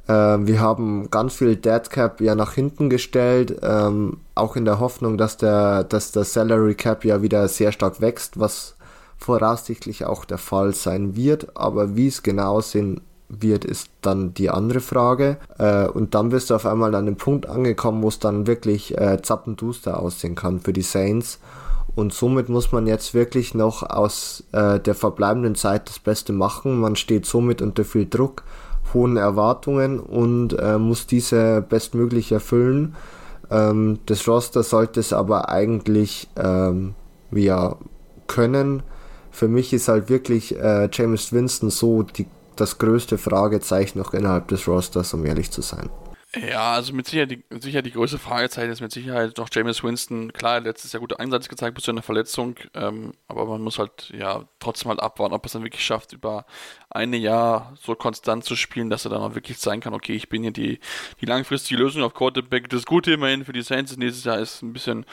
D: ähm, wir haben ganz viel Deadcap ja nach hinten gestellt, ähm, auch in der Hoffnung, dass der, dass der Salary Cap ja wieder sehr stark wächst, was voraussichtlich auch der Fall sein wird. Aber wie es genau sein wird, ist dann die andere Frage. Äh, und dann bist du auf einmal an dem Punkt angekommen, wo es dann wirklich äh, zappenduster aussehen kann für die Saints. Und somit muss man jetzt wirklich noch aus äh, der verbleibenden Zeit das Beste machen. Man steht somit unter viel Druck hohen Erwartungen und äh, muss diese bestmöglich erfüllen. Ähm, das Roster sollte es aber eigentlich ähm, ja, können. Für mich ist halt wirklich äh, James Winston so die, das größte Fragezeichen noch innerhalb des Rosters, um ehrlich zu sein.
C: Ja, also mit Sicherheit die, sicher die größte Fragezeichen ist mit Sicherheit noch James Winston. Klar, letztes Jahr gute Einsatz gezeigt bis zu einer Verletzung, ähm, aber man muss halt ja trotzdem halt abwarten, ob er es dann wirklich schafft, über ein Jahr so konstant zu spielen, dass er dann auch wirklich sein kann, okay, ich bin hier die, die langfristige Lösung auf Quarterback. Das Gute immerhin für die Saints nächstes Jahr ist ein bisschen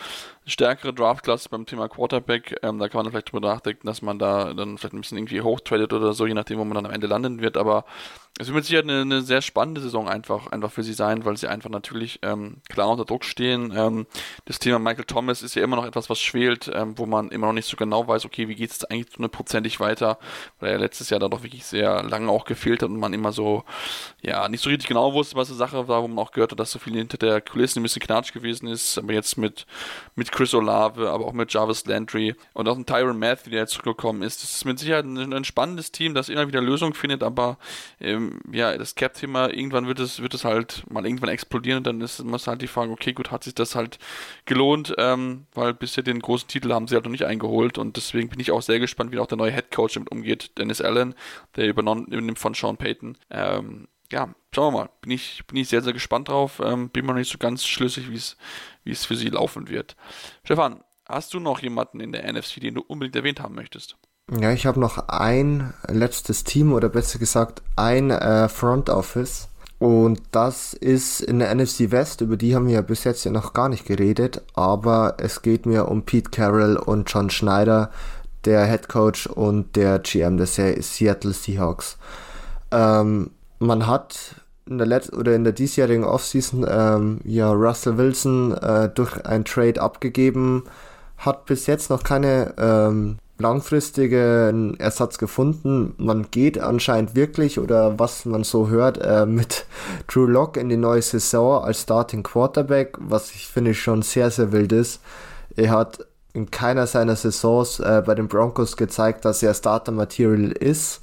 C: stärkere Draftklasse beim Thema Quarterback. Ähm, da kann man vielleicht drüber nachdenken, dass man da dann vielleicht ein bisschen irgendwie hochtradet oder so, je nachdem, wo man dann am Ende landen wird. Aber es wird mit Sicherheit eine, eine sehr spannende Saison einfach, einfach für sie sein, weil sie einfach natürlich ähm, klar unter Druck stehen. Ähm, das Thema Michael Thomas ist ja immer noch etwas, was schwelt, ähm, wo man immer noch nicht so genau weiß, okay, wie geht es eigentlich hundertprozentig weiter, weil er letztes Jahr da doch wirklich sehr lange auch gefehlt hat und man immer so, ja, nicht so richtig genau wusste, was die Sache war, wo man auch gehört hat, dass so viel hinter der Kulissen ein bisschen knatsch gewesen ist. Aber jetzt mit, mit Chris Olave, aber auch mit Jarvis Landry und auch ein Tyron Matthew, der jetzt zurückgekommen ist. Das ist mit Sicherheit ein, ein spannendes Team, das immer wieder Lösungen findet, aber ähm, ja, das Cap-Thema, irgendwann wird es, wird es halt mal irgendwann explodieren und dann ist muss halt die Frage, okay, gut, hat sich das halt gelohnt, ähm, weil bisher den großen Titel haben sie halt noch nicht eingeholt und deswegen bin ich auch sehr gespannt, wie auch der neue Head Coach damit umgeht, Dennis Allen, der übernommen übernimmt von Sean Payton. Ähm, ja, schauen wir mal. Bin ich, bin ich sehr, sehr gespannt drauf. Ähm, bin mir noch nicht so ganz schlüssig, wie es, für sie laufen wird. Stefan, hast du noch jemanden in der NFC, den du unbedingt erwähnt haben möchtest?
D: Ja, ich habe noch ein letztes Team oder besser gesagt ein äh, Front Office. Und das ist in der NFC West, über die haben wir ja bis jetzt ja noch gar nicht geredet, aber es geht mir um Pete Carroll und John Schneider, der Head Coach und der GM der Seattle Seahawks. Ähm, man hat in der letzten oder in der diesjährigen Offseason ähm, ja Russell Wilson äh, durch ein Trade abgegeben, hat bis jetzt noch keine ähm, langfristigen Ersatz gefunden. Man geht anscheinend wirklich oder was man so hört äh, mit *laughs* Drew Lock in die neue Saison als Starting Quarterback, was ich finde schon sehr sehr wild ist. Er hat in keiner seiner Saisons äh, bei den Broncos gezeigt, dass er Starter Material ist.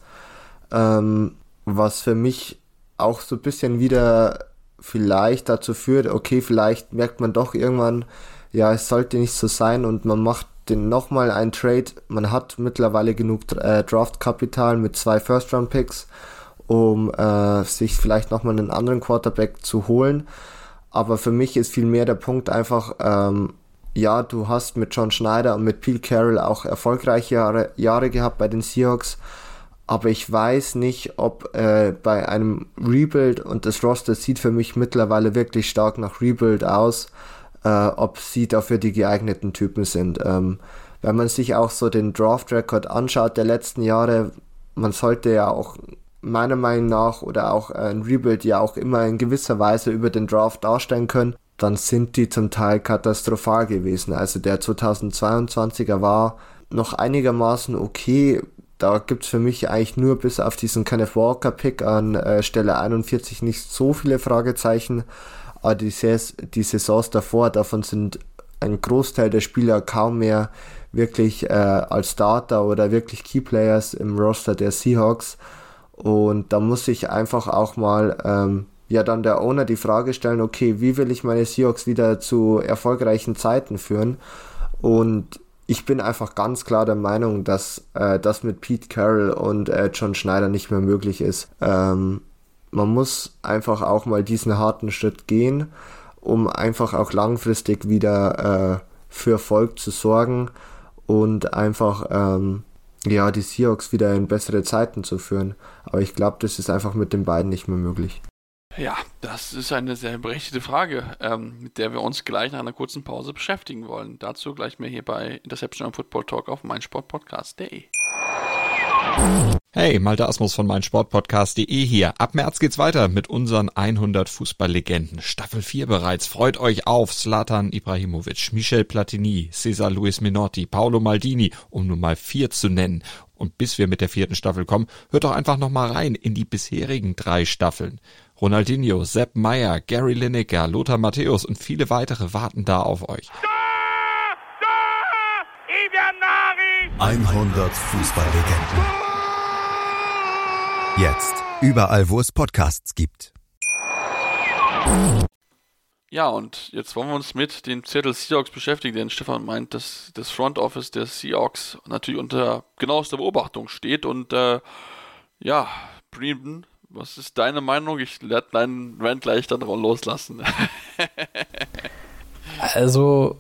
D: Ähm, was für mich auch so ein bisschen wieder vielleicht dazu führt, okay, vielleicht merkt man doch irgendwann, ja, es sollte nicht so sein und man macht den nochmal ein Trade. Man hat mittlerweile genug äh, Draftkapital mit zwei First-Round-Picks, um äh, sich vielleicht nochmal einen anderen Quarterback zu holen. Aber für mich ist vielmehr der Punkt einfach, ähm, ja, du hast mit John Schneider und mit Pete Carroll auch erfolgreiche Jahre, Jahre gehabt bei den Seahawks. Aber ich weiß nicht, ob äh, bei einem Rebuild, und das Roster sieht für mich mittlerweile wirklich stark nach Rebuild aus, äh, ob sie dafür die geeigneten Typen sind. Ähm, wenn man sich auch so den Draft-Record anschaut der letzten Jahre, man sollte ja auch meiner Meinung nach oder auch ein Rebuild ja auch immer in gewisser Weise über den Draft darstellen können, dann sind die zum Teil katastrophal gewesen. Also der 2022er war noch einigermaßen okay. Da gibt's für mich eigentlich nur bis auf diesen Kenneth Walker Pick an äh, Stelle 41 nicht so viele Fragezeichen. Aber die, Saisons, die Saisons davor, davon sind ein Großteil der Spieler kaum mehr wirklich äh, als Starter oder wirklich Keyplayers im Roster der Seahawks. Und da muss ich einfach auch mal ähm, ja dann der Owner die Frage stellen, okay, wie will ich meine Seahawks wieder zu erfolgreichen Zeiten führen? Und ich bin einfach ganz klar der Meinung, dass äh, das mit Pete Carroll und äh, John Schneider nicht mehr möglich ist. Ähm, man muss einfach auch mal diesen harten Schritt gehen, um einfach auch langfristig wieder äh, für Erfolg zu sorgen und einfach ähm, ja die Seahawks wieder in bessere Zeiten zu führen. Aber ich glaube, das ist einfach mit den beiden nicht mehr möglich.
C: Ja, das ist eine sehr berechtigte Frage, ähm, mit der wir uns gleich nach einer kurzen Pause beschäftigen wollen. Dazu gleich mehr hier bei Interception und Football Talk auf meinsportpodcast.de.
B: Hey, Malte Asmus von meinsportpodcast.de hier. Ab März geht's weiter mit unseren 100 Fußballlegenden. Staffel 4 bereits. Freut euch auf Zlatan Ibrahimovic, Michel Platini, Cesar Luis Minotti, Paolo Maldini, um nur mal vier zu nennen. Und bis wir mit der vierten Staffel kommen, hört doch einfach noch mal rein in die bisherigen drei Staffeln. Ronaldinho, Sepp Meyer, Gary Lineker, Lothar Matthäus und viele weitere warten da auf euch.
A: 100 Fußballlegenden. Jetzt überall, wo es Podcasts gibt.
C: Ja, und jetzt wollen wir uns mit den Seattle Seahawks beschäftigen, denn Stefan meint, dass das Front Office der Seahawks natürlich unter genauester Beobachtung steht und äh, ja, Breen was ist deine Meinung? Ich werde deinen Rant gleich dann loslassen. *laughs*
E: also,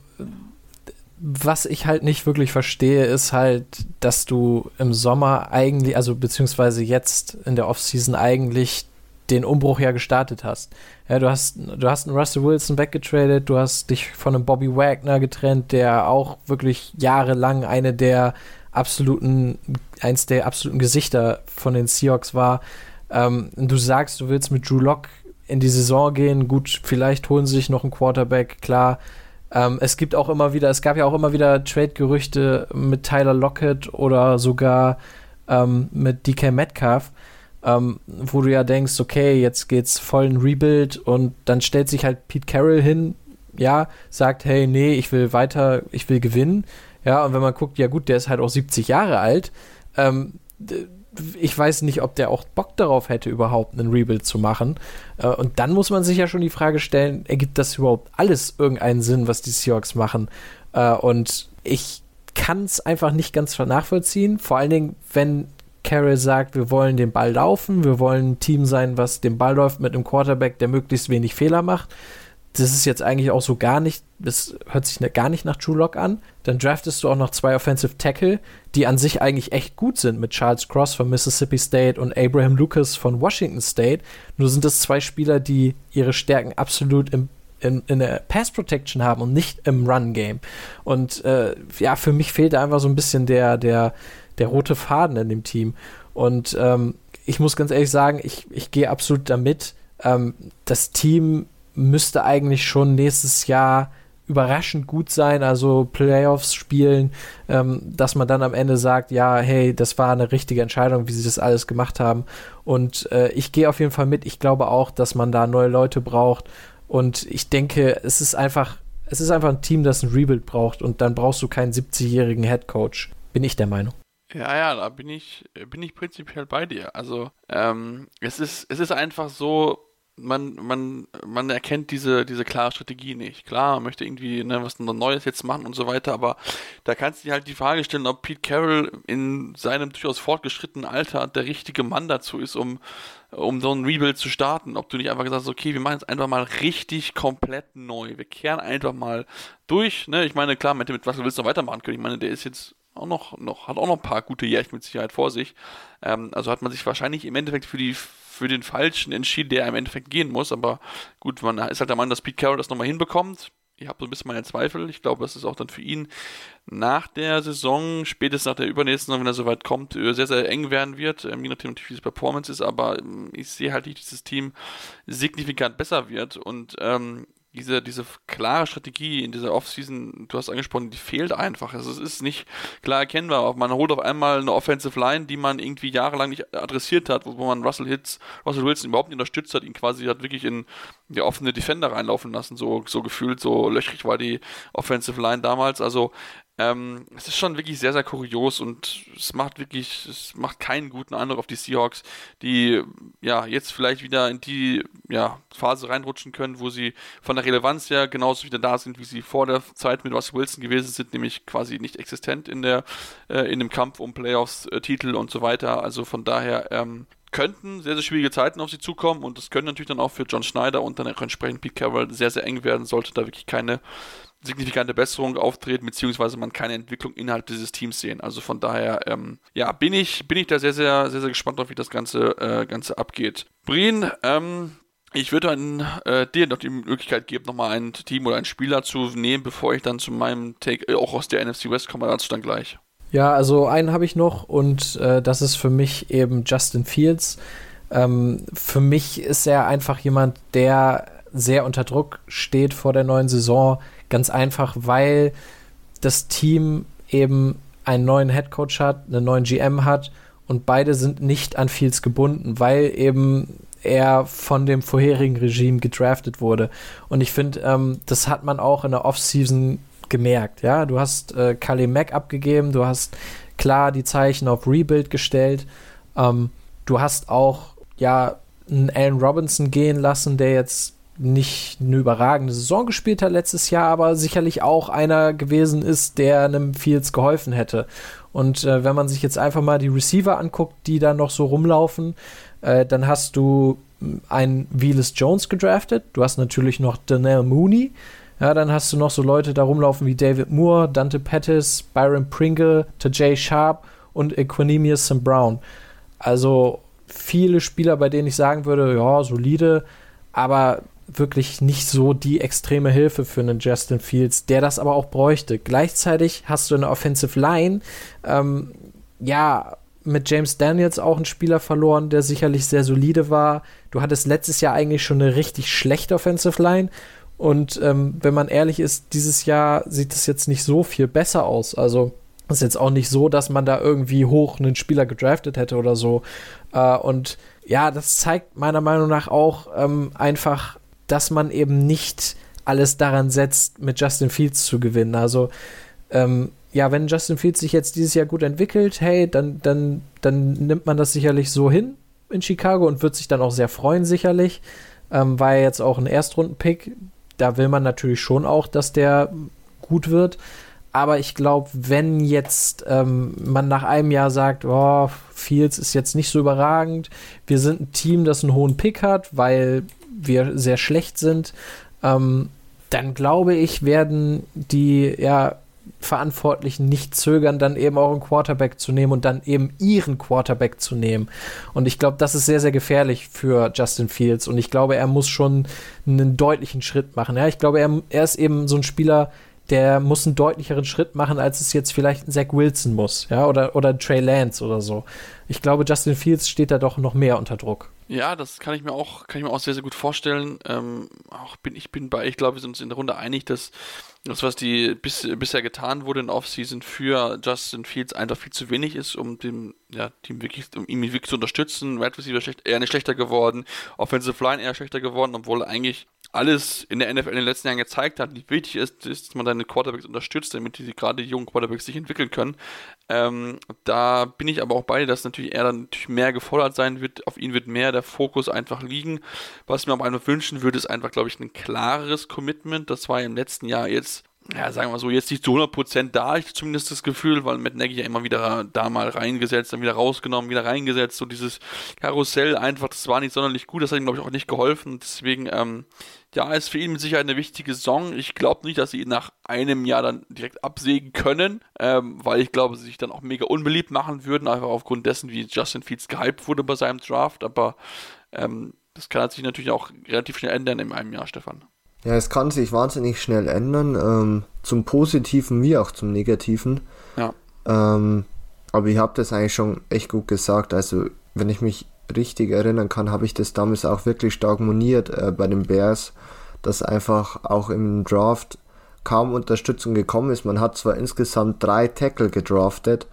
E: was ich halt nicht wirklich verstehe, ist halt, dass du im Sommer eigentlich, also beziehungsweise jetzt in der Offseason eigentlich den Umbruch ja gestartet hast. Ja, du hast, du hast einen Russell Wilson weggetradet, du hast dich von einem Bobby Wagner getrennt, der auch wirklich jahrelang eine der absoluten, eins der absoluten Gesichter von den Seahawks war. Ähm, du sagst, du willst mit Drew Lock in die Saison gehen. Gut, vielleicht holen sie sich noch einen Quarterback, klar. Ähm, es gibt auch immer wieder, es gab ja auch immer wieder Trade-Gerüchte mit Tyler Lockett oder sogar ähm, mit DK Metcalf, ähm, wo du ja denkst, okay, jetzt geht's voll in Rebuild und dann stellt sich halt Pete Carroll hin, ja, sagt, hey, nee, ich will weiter, ich will gewinnen. Ja, und wenn man guckt, ja gut, der ist halt auch 70 Jahre alt. Ähm, ich weiß nicht, ob der auch Bock darauf hätte, überhaupt einen Rebuild zu machen. Äh, und dann muss man sich ja schon die Frage stellen, ergibt das überhaupt alles irgendeinen Sinn, was die Seahawks machen? Äh, und ich kann es einfach nicht ganz nachvollziehen. Vor allen Dingen, wenn Carroll sagt, wir wollen den Ball laufen, wir wollen ein Team sein, was den Ball läuft mit einem Quarterback, der möglichst wenig Fehler macht das ist jetzt eigentlich auch so gar nicht, das hört sich ne, gar nicht nach True Lock an. Dann draftest du auch noch zwei Offensive Tackle, die an sich eigentlich echt gut sind mit Charles Cross von Mississippi State und Abraham Lucas von Washington State. Nur sind das zwei Spieler, die ihre Stärken absolut im in, in der Pass Protection haben und nicht im Run Game. Und äh, ja, für mich fehlt da einfach so ein bisschen der, der, der rote Faden in dem Team. Und ähm, ich muss ganz ehrlich sagen, ich, ich gehe absolut damit. Ähm, das Team müsste eigentlich schon nächstes Jahr überraschend gut sein, also Playoffs spielen, ähm, dass man dann am Ende sagt, ja, hey, das war eine richtige Entscheidung, wie sie das alles gemacht haben. Und äh, ich gehe auf jeden Fall mit. Ich glaube auch, dass man da neue Leute braucht. Und ich denke, es ist einfach, es ist einfach ein Team, das ein Rebuild braucht. Und dann brauchst du keinen 70-jährigen Head Coach. Bin ich der Meinung.
C: Ja, ja, da bin ich, bin ich prinzipiell bei dir. Also, ähm, es ist, es ist einfach so, man, man, man erkennt diese, diese klare Strategie nicht. Klar, man möchte irgendwie ne, was Neues jetzt machen und so weiter, aber da kannst du dir halt die Frage stellen, ob Pete Carroll in seinem durchaus fortgeschrittenen Alter der richtige Mann dazu ist, um, um so ein Rebuild zu starten. Ob du nicht einfach gesagt hast, okay, wir machen jetzt einfach mal richtig komplett neu. Wir kehren einfach mal durch. Ne? Ich meine, klar, mit, mit was du willst noch weitermachen können. Ich meine, der ist jetzt auch noch, noch, hat auch noch ein paar gute Jährchen mit Sicherheit vor sich. Ähm, also hat man sich wahrscheinlich im Endeffekt für die für den Falschen entschieden, der im Endeffekt gehen muss. Aber gut, man ist halt der Mann, dass Pete Carroll das nochmal hinbekommt. Ich habe so ein bisschen meine Zweifel. Ich glaube, das ist auch dann für ihn nach der Saison, spätestens nach der übernächsten Saison, wenn er soweit kommt, äh, sehr, sehr eng werden wird. Ähm, je nachdem, wie es Performance ist, aber ähm, ich sehe halt nicht, dass dieses Team signifikant besser wird. Und ähm, diese, diese klare Strategie in dieser Offseason, du hast angesprochen, die fehlt einfach. Also es ist nicht klar erkennbar. Man holt auf einmal eine Offensive Line, die man irgendwie jahrelang nicht adressiert hat, wo man Russell Hits, Russell Wilson überhaupt nicht unterstützt hat, ihn quasi hat wirklich in die offene Defender reinlaufen lassen, so, so gefühlt, so löchrig war die Offensive Line damals. Also ähm, es ist schon wirklich sehr, sehr kurios und es macht wirklich, es macht keinen guten Eindruck auf die Seahawks, die ja jetzt vielleicht wieder in die ja, Phase reinrutschen können, wo sie von der Relevanz her genauso wieder da sind, wie sie vor der Zeit mit Russell Wilson gewesen sind, nämlich quasi nicht existent in der äh, in dem Kampf um Playoffs, äh, und so weiter. Also von daher ähm, könnten sehr, sehr schwierige Zeiten auf sie zukommen und das können natürlich dann auch für John Schneider und dann auch entsprechend Pete Carroll sehr, sehr eng werden, sollte da wirklich keine signifikante Besserung auftreten, beziehungsweise man keine Entwicklung innerhalb dieses Teams sehen. Also von daher, ähm, ja, bin ich, bin ich da sehr, sehr, sehr, sehr gespannt drauf, wie das Ganze, äh, Ganze abgeht. Brien, ähm, ich würde dann äh, dir noch die Möglichkeit geben, nochmal ein Team oder einen Spieler zu nehmen, bevor ich dann zu meinem Take äh, auch aus der NFC West komme, dazu dann gleich.
E: Ja, also einen habe ich noch und äh, das ist für mich eben Justin Fields. Ähm, für mich ist er einfach jemand, der sehr unter Druck steht vor der neuen Saison. Ganz einfach, weil das Team eben einen neuen Headcoach hat, einen neuen GM hat und beide sind nicht an Fields gebunden, weil eben er von dem vorherigen Regime gedraftet wurde. Und ich finde, ähm, das hat man auch in der Offseason gemerkt. Ja, du hast äh, Kali Mack abgegeben, du hast klar die Zeichen auf Rebuild gestellt. Ähm, du hast auch ja einen Allen Robinson gehen lassen, der jetzt nicht eine überragende Saison gespielt hat letztes Jahr, aber sicherlich auch einer gewesen ist, der einem Fields geholfen hätte. Und äh, wenn man sich jetzt einfach mal die Receiver anguckt, die da noch so rumlaufen, äh, dann hast du hm, einen Velas Jones gedraftet, du hast natürlich noch Daniel Mooney, ja, dann hast du noch so Leute da rumlaufen wie David Moore, Dante Pettis, Byron Pringle, Tajay Sharp und Equanimous St. Brown. Also viele Spieler, bei denen ich sagen würde, ja, solide, aber wirklich nicht so die extreme Hilfe für einen Justin Fields, der das aber auch bräuchte. Gleichzeitig hast du eine Offensive Line, ähm, ja, mit James Daniels auch einen Spieler verloren, der sicherlich sehr solide war. Du hattest letztes Jahr eigentlich schon eine richtig schlechte Offensive Line. Und ähm, wenn man ehrlich ist, dieses Jahr sieht es jetzt nicht so viel besser aus. Also ist jetzt auch nicht so, dass man da irgendwie hoch einen Spieler gedraftet hätte oder so. Äh, und ja, das zeigt meiner Meinung nach auch ähm, einfach dass man eben nicht alles daran setzt, mit Justin Fields zu gewinnen. Also, ähm, ja, wenn Justin Fields sich jetzt dieses Jahr gut entwickelt, hey, dann, dann, dann nimmt man das sicherlich so hin in Chicago und wird sich dann auch sehr freuen, sicherlich. Ähm, war ja jetzt auch ein Erstrunden-Pick. Da will man natürlich schon auch, dass der gut wird. Aber ich glaube, wenn jetzt ähm, man nach einem Jahr sagt, oh, Fields ist jetzt nicht so überragend, wir sind ein Team, das einen hohen Pick hat, weil wir sehr schlecht sind, ähm, dann glaube ich, werden die ja, Verantwortlichen nicht zögern, dann eben auch einen Quarterback zu nehmen und dann eben ihren Quarterback zu nehmen. Und ich glaube, das ist sehr, sehr gefährlich für Justin Fields. Und ich glaube, er muss schon einen deutlichen Schritt machen. Ja, ich glaube, er, er ist eben so ein Spieler, der muss einen deutlicheren Schritt machen, als es jetzt vielleicht ein Zach Wilson muss, ja, oder, oder Trey Lance oder so. Ich glaube, Justin Fields steht da doch noch mehr unter Druck.
C: Ja, das kann ich mir auch, kann ich mir auch sehr, sehr gut vorstellen. Ähm, auch bin, ich bin bei, ich glaube, wir sind uns in der Runde einig, dass das, was die bis, bisher getan wurde in Offseason für Justin Fields, einfach viel zu wenig ist, um dem, ja, Team wirklich, um ihn wirklich zu unterstützen. Red Receiver schlecht, eher nicht schlechter geworden, Offensive Line eher schlechter geworden, obwohl eigentlich alles in der NFL in den letzten Jahren gezeigt hat, wie wichtig ist, ist dass man seine Quarterbacks unterstützt, damit die gerade jungen Quarterbacks sich entwickeln können. Ähm, da bin ich aber auch bei, dass natürlich er dann natürlich mehr gefordert sein wird, auf ihn wird mehr der Fokus einfach liegen. Was ich mir aber einfach wünschen würde, ist einfach, glaube ich, ein klareres Commitment. Das war im letzten Jahr jetzt ja, sagen wir so, jetzt nicht zu 100% da, ich zumindest das Gefühl, weil Matt Nagy ja immer wieder da mal reingesetzt, dann wieder rausgenommen, wieder reingesetzt, so dieses Karussell einfach, das war nicht sonderlich gut, das hat ihm, glaube ich, auch nicht geholfen, deswegen, ähm, ja, ist für ihn mit Sicherheit eine wichtige Saison. Ich glaube nicht, dass sie ihn nach einem Jahr dann direkt absägen können, ähm, weil ich glaube, sie sich dann auch mega unbeliebt machen würden, einfach aufgrund dessen, wie Justin Fields gehypt wurde bei seinem Draft, aber ähm, das kann sich natürlich auch relativ schnell ändern in einem Jahr, Stefan.
D: Ja, es kann sich wahnsinnig schnell ändern, ähm, zum Positiven wie auch zum Negativen.
C: Ja.
D: Ähm, aber ich habe das eigentlich schon echt gut gesagt. Also, wenn ich mich richtig erinnern kann, habe ich das damals auch wirklich stark moniert äh, bei den Bears, dass einfach auch im Draft kaum Unterstützung gekommen ist. Man hat zwar insgesamt drei Tackle gedraftet,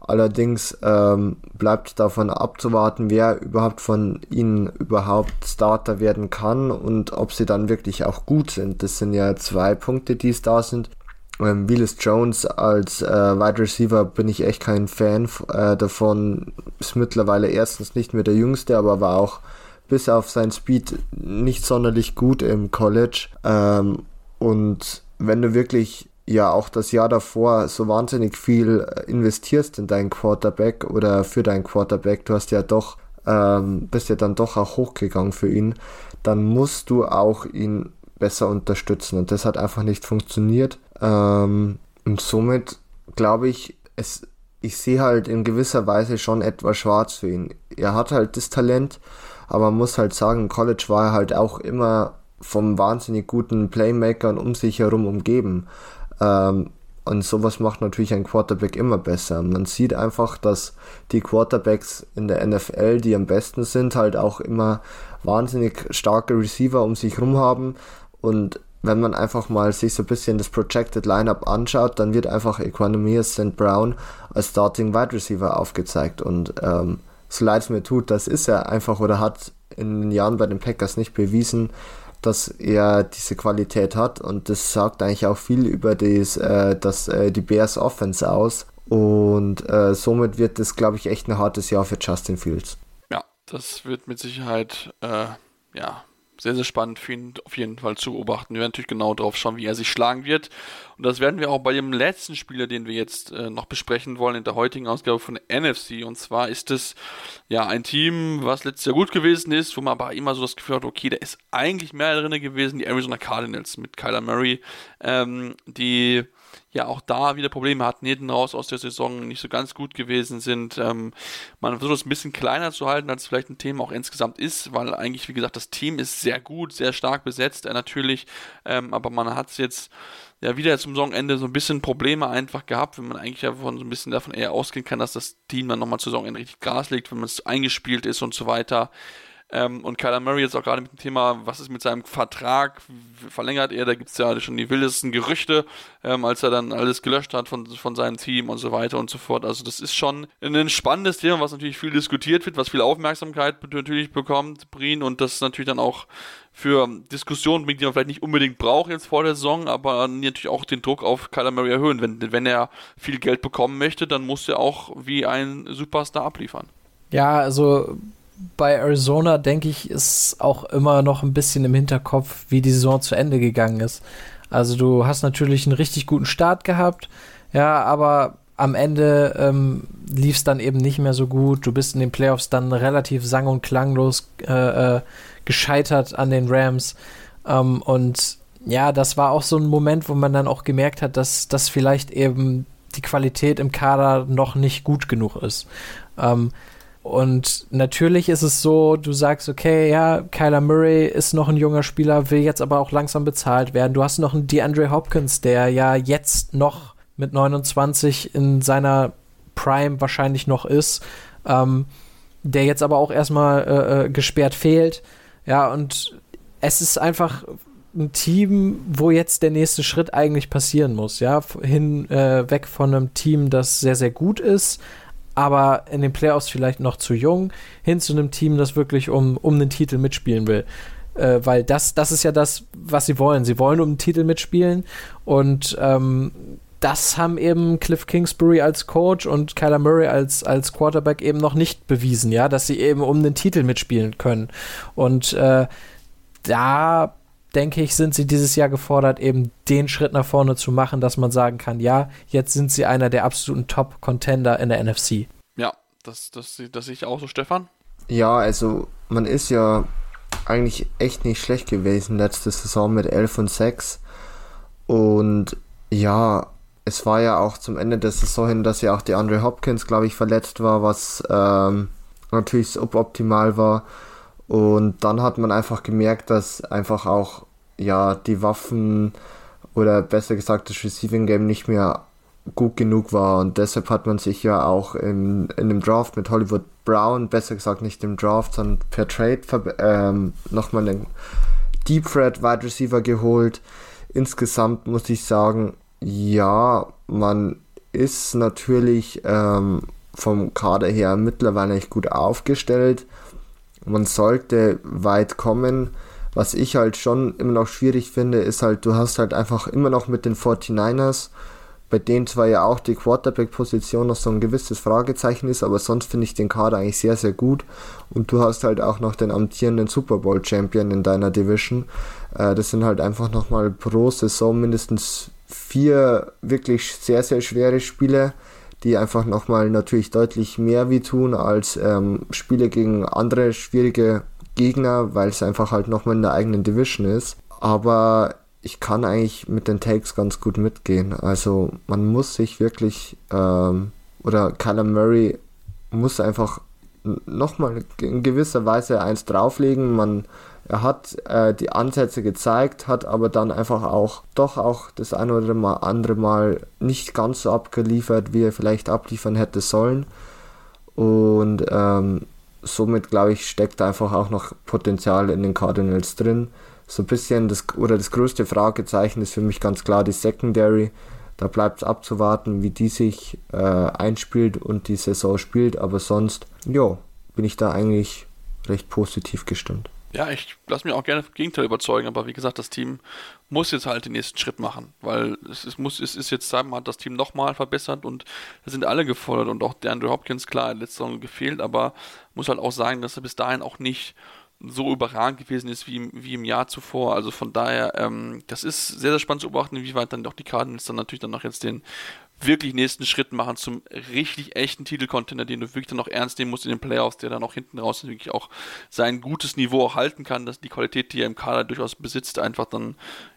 D: Allerdings ähm, bleibt davon abzuwarten, wer überhaupt von ihnen überhaupt Starter werden kann und ob sie dann wirklich auch gut sind. Das sind ja zwei Punkte, die es da sind. Ähm, Willis Jones als äh, Wide Receiver bin ich echt kein Fan äh, davon. Ist mittlerweile erstens nicht mehr der Jüngste, aber war auch bis auf sein Speed nicht sonderlich gut im College. Ähm, und wenn du wirklich ja auch das Jahr davor so wahnsinnig viel äh, investierst in deinen Quarterback oder für deinen Quarterback, du hast ja doch, ähm, bist ja dann doch auch hochgegangen für ihn, dann musst du auch ihn besser unterstützen und das hat einfach nicht funktioniert. Ähm, und somit glaube ich, es, ich sehe halt in gewisser Weise schon etwas schwarz für ihn. Er hat halt das Talent, aber man muss halt sagen, im College war er halt auch immer vom wahnsinnig guten Playmakern um sich herum umgeben. Ähm, und sowas macht natürlich ein Quarterback immer besser. Man sieht einfach, dass die Quarterbacks in der NFL, die am besten sind, halt auch immer wahnsinnig starke Receiver um sich herum haben. Und wenn man einfach mal sich so ein bisschen das Projected Lineup anschaut, dann wird einfach Equanimous St. Brown als Starting Wide Receiver aufgezeigt. Und ähm, so leid es mir tut, das ist er einfach oder hat in den Jahren bei den Packers nicht bewiesen dass er diese Qualität hat und das sagt eigentlich auch viel über das, äh, das, äh, die Bears Offense aus und äh, somit wird das, glaube ich, echt ein hartes Jahr für Justin Fields.
C: Ja, das wird mit Sicherheit äh, ja, sehr, sehr spannend für ihn auf jeden Fall zu beobachten. Wir werden natürlich genau darauf schauen, wie er sich schlagen wird. Und das werden wir auch bei dem letzten Spieler, den wir jetzt äh, noch besprechen wollen in der heutigen Ausgabe von NFC. Und zwar ist es ja ein Team, was letztes Jahr gut gewesen ist, wo man aber immer so das Gefühl hat, okay, da ist eigentlich mehr drin gewesen, die Arizona Cardinals mit Kyler Murray, ähm, die ja auch da wieder Probleme hatten, hinten raus aus der Saison nicht so ganz gut gewesen sind. Ähm, man versucht es ein bisschen kleiner zu halten, als vielleicht ein Thema auch insgesamt ist, weil eigentlich, wie gesagt, das Team ist sehr gut, sehr stark besetzt, äh, natürlich, ähm, aber man hat es jetzt ja wieder zum Saisonende so ein bisschen Probleme einfach gehabt, wenn man eigentlich ja von so ein bisschen davon eher ausgehen kann, dass das Team dann nochmal zur Saisonende richtig Gas legt, wenn man es eingespielt ist und so weiter. Ähm, und Kyler Murray jetzt auch gerade mit dem Thema, was ist mit seinem Vertrag, verlängert er, da gibt es ja schon die wildesten Gerüchte, ähm, als er dann alles gelöscht hat von, von seinem Team und so weiter und so fort. Also das ist schon ein spannendes Thema, was natürlich viel diskutiert wird, was viel Aufmerksamkeit natürlich bekommt, Brien, und das natürlich dann auch für Diskussionen bringt, die man vielleicht nicht unbedingt braucht jetzt vor der Saison, aber natürlich auch den Druck auf Kyler Murray erhöhen. Wenn, wenn er viel Geld bekommen möchte, dann muss er auch wie ein Superstar abliefern.
E: Ja, also bei Arizona, denke ich, ist auch immer noch ein bisschen im Hinterkopf, wie die Saison zu Ende gegangen ist. Also du hast natürlich einen richtig guten Start gehabt, ja, aber am Ende ähm, lief es dann eben nicht mehr so gut. Du bist in den Playoffs dann relativ sang- und klanglos äh, äh, gescheitert an den Rams. Ähm, und ja, das war auch so ein Moment, wo man dann auch gemerkt hat, dass das vielleicht eben die Qualität im Kader noch nicht gut genug ist. Ähm, und natürlich ist es so, du sagst, okay, ja, Kyler Murray ist noch ein junger Spieler, will jetzt aber auch langsam bezahlt werden. Du hast noch einen DeAndre Hopkins, der ja jetzt noch mit 29 in seiner Prime wahrscheinlich noch ist, ähm, der jetzt aber auch erstmal äh, äh, gesperrt fehlt. Ja, und es ist einfach ein Team, wo jetzt der nächste Schritt eigentlich passieren muss, ja, hin äh, von einem Team, das sehr, sehr gut ist, aber in den Playoffs vielleicht noch zu jung, hin zu einem Team, das wirklich um, um den Titel mitspielen will. Äh, weil das, das ist ja das, was sie wollen. Sie wollen um den Titel mitspielen und ähm, das haben eben Cliff Kingsbury als Coach und Kyler Murray als, als Quarterback eben noch nicht bewiesen, ja, dass sie eben um den Titel mitspielen können. Und äh, da denke ich, sind sie dieses Jahr gefordert, eben den Schritt nach vorne zu machen, dass man sagen kann, ja, jetzt sind sie einer der absoluten Top-Contender in der NFC.
C: Ja, das, das, das sehe ich auch so, Stefan.
D: Ja, also man ist ja eigentlich echt nicht schlecht gewesen letzte Saison mit 11 und 6. Und ja, es war ja auch zum Ende der Saison hin, dass ja auch die Andre Hopkins, glaube ich, verletzt war, was ähm, natürlich suboptimal war. Und dann hat man einfach gemerkt, dass einfach auch ja die Waffen oder besser gesagt das Receiving Game nicht mehr gut genug war und deshalb hat man sich ja auch in, in dem Draft mit Hollywood Brown, besser gesagt nicht im Draft, sondern per Trade ähm, nochmal einen Deep Threat Wide Receiver geholt. Insgesamt muss ich sagen, ja, man ist natürlich ähm, vom Kader her mittlerweile nicht gut aufgestellt. Man sollte weit kommen. Was ich halt schon immer noch schwierig finde, ist halt, du hast halt einfach immer noch mit den 49ers, bei denen zwar ja auch die Quarterback-Position noch so ein gewisses Fragezeichen ist, aber sonst finde ich den Kader eigentlich sehr, sehr gut. Und du hast halt auch noch den amtierenden Super Bowl-Champion in deiner Division. Äh, das sind halt einfach nochmal pro Saison mindestens vier wirklich sehr, sehr schwere Spiele, die einfach nochmal natürlich deutlich mehr wie tun als ähm, Spiele gegen andere schwierige Gegner, weil es einfach halt nochmal in der eigenen Division ist. Aber ich kann eigentlich mit den Takes ganz gut mitgehen. Also man muss sich wirklich, ähm, oder Kyler Murray muss einfach nochmal in gewisser Weise eins drauflegen. Man er hat äh, die Ansätze gezeigt, hat aber dann einfach auch doch auch das eine oder andere Mal nicht ganz so abgeliefert, wie er vielleicht abliefern hätte sollen. Und ähm, somit glaube ich, steckt einfach auch noch Potenzial in den Cardinals drin. So ein bisschen das oder das größte Fragezeichen ist für mich ganz klar die Secondary. Da bleibt es abzuwarten, wie die sich äh, einspielt und die Saison spielt. Aber sonst, ja, bin ich da eigentlich recht positiv gestimmt.
C: Ja, ich lasse mich auch gerne vom Gegenteil überzeugen, aber wie gesagt, das Team muss jetzt halt den nächsten Schritt machen, weil es, es muss, es ist jetzt Zeit, man hat das Team nochmal verbessert und da sind alle gefordert und auch der Andrew Hopkins, klar, letzte Saison gefehlt, aber muss halt auch sagen, dass er bis dahin auch nicht so überragend gewesen ist wie, wie im Jahr zuvor. Also von daher, ähm, das ist sehr, sehr spannend zu beobachten, inwieweit dann doch die Cardinals dann natürlich dann noch jetzt den wirklich nächsten Schritt machen zum richtig echten Titelcontender, den du wirklich dann noch ernst nehmen musst in den Playoffs, der dann auch hinten raus wirklich auch sein gutes Niveau auch halten kann, dass die Qualität, die er im Kader durchaus besitzt, einfach dann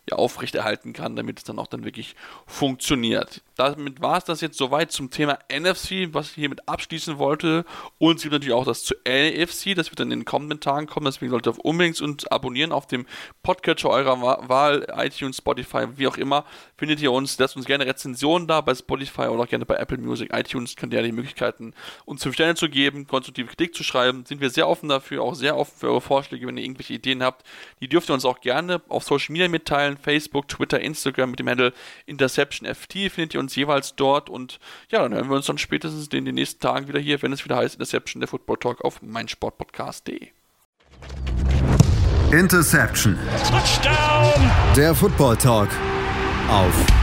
C: ja aufrechterhalten kann, damit es dann auch dann wirklich funktioniert. Damit war es das jetzt soweit zum Thema NFC, was ich hiermit abschließen wollte. Und es gibt natürlich auch das zu NFC, das wird dann in den kommenden Tagen kommen. Deswegen solltet ihr auf unbedingt uns abonnieren auf dem Podcatcher eurer Wahl, iTunes, Spotify, wie auch immer. Findet ihr uns, lasst uns gerne Rezensionen da bei Spotify oder auch gerne bei Apple Music, iTunes. Könnt ihr ja die Möglichkeiten, uns fünf Sterne zu geben, konstruktive Kritik zu schreiben. Sind wir sehr offen dafür, auch sehr offen für eure Vorschläge, wenn ihr irgendwelche Ideen habt. Die dürft ihr uns auch gerne auf Social Media mitteilen Facebook, Twitter, Instagram mit dem Handle InterceptionFT findet ihr uns jeweils dort und ja, dann hören wir uns dann spätestens in den nächsten Tagen wieder hier, wenn es wieder heißt Interception, der Football Talk auf meinsportpodcast.de.
A: Interception. Touchdown. Der Football Talk auf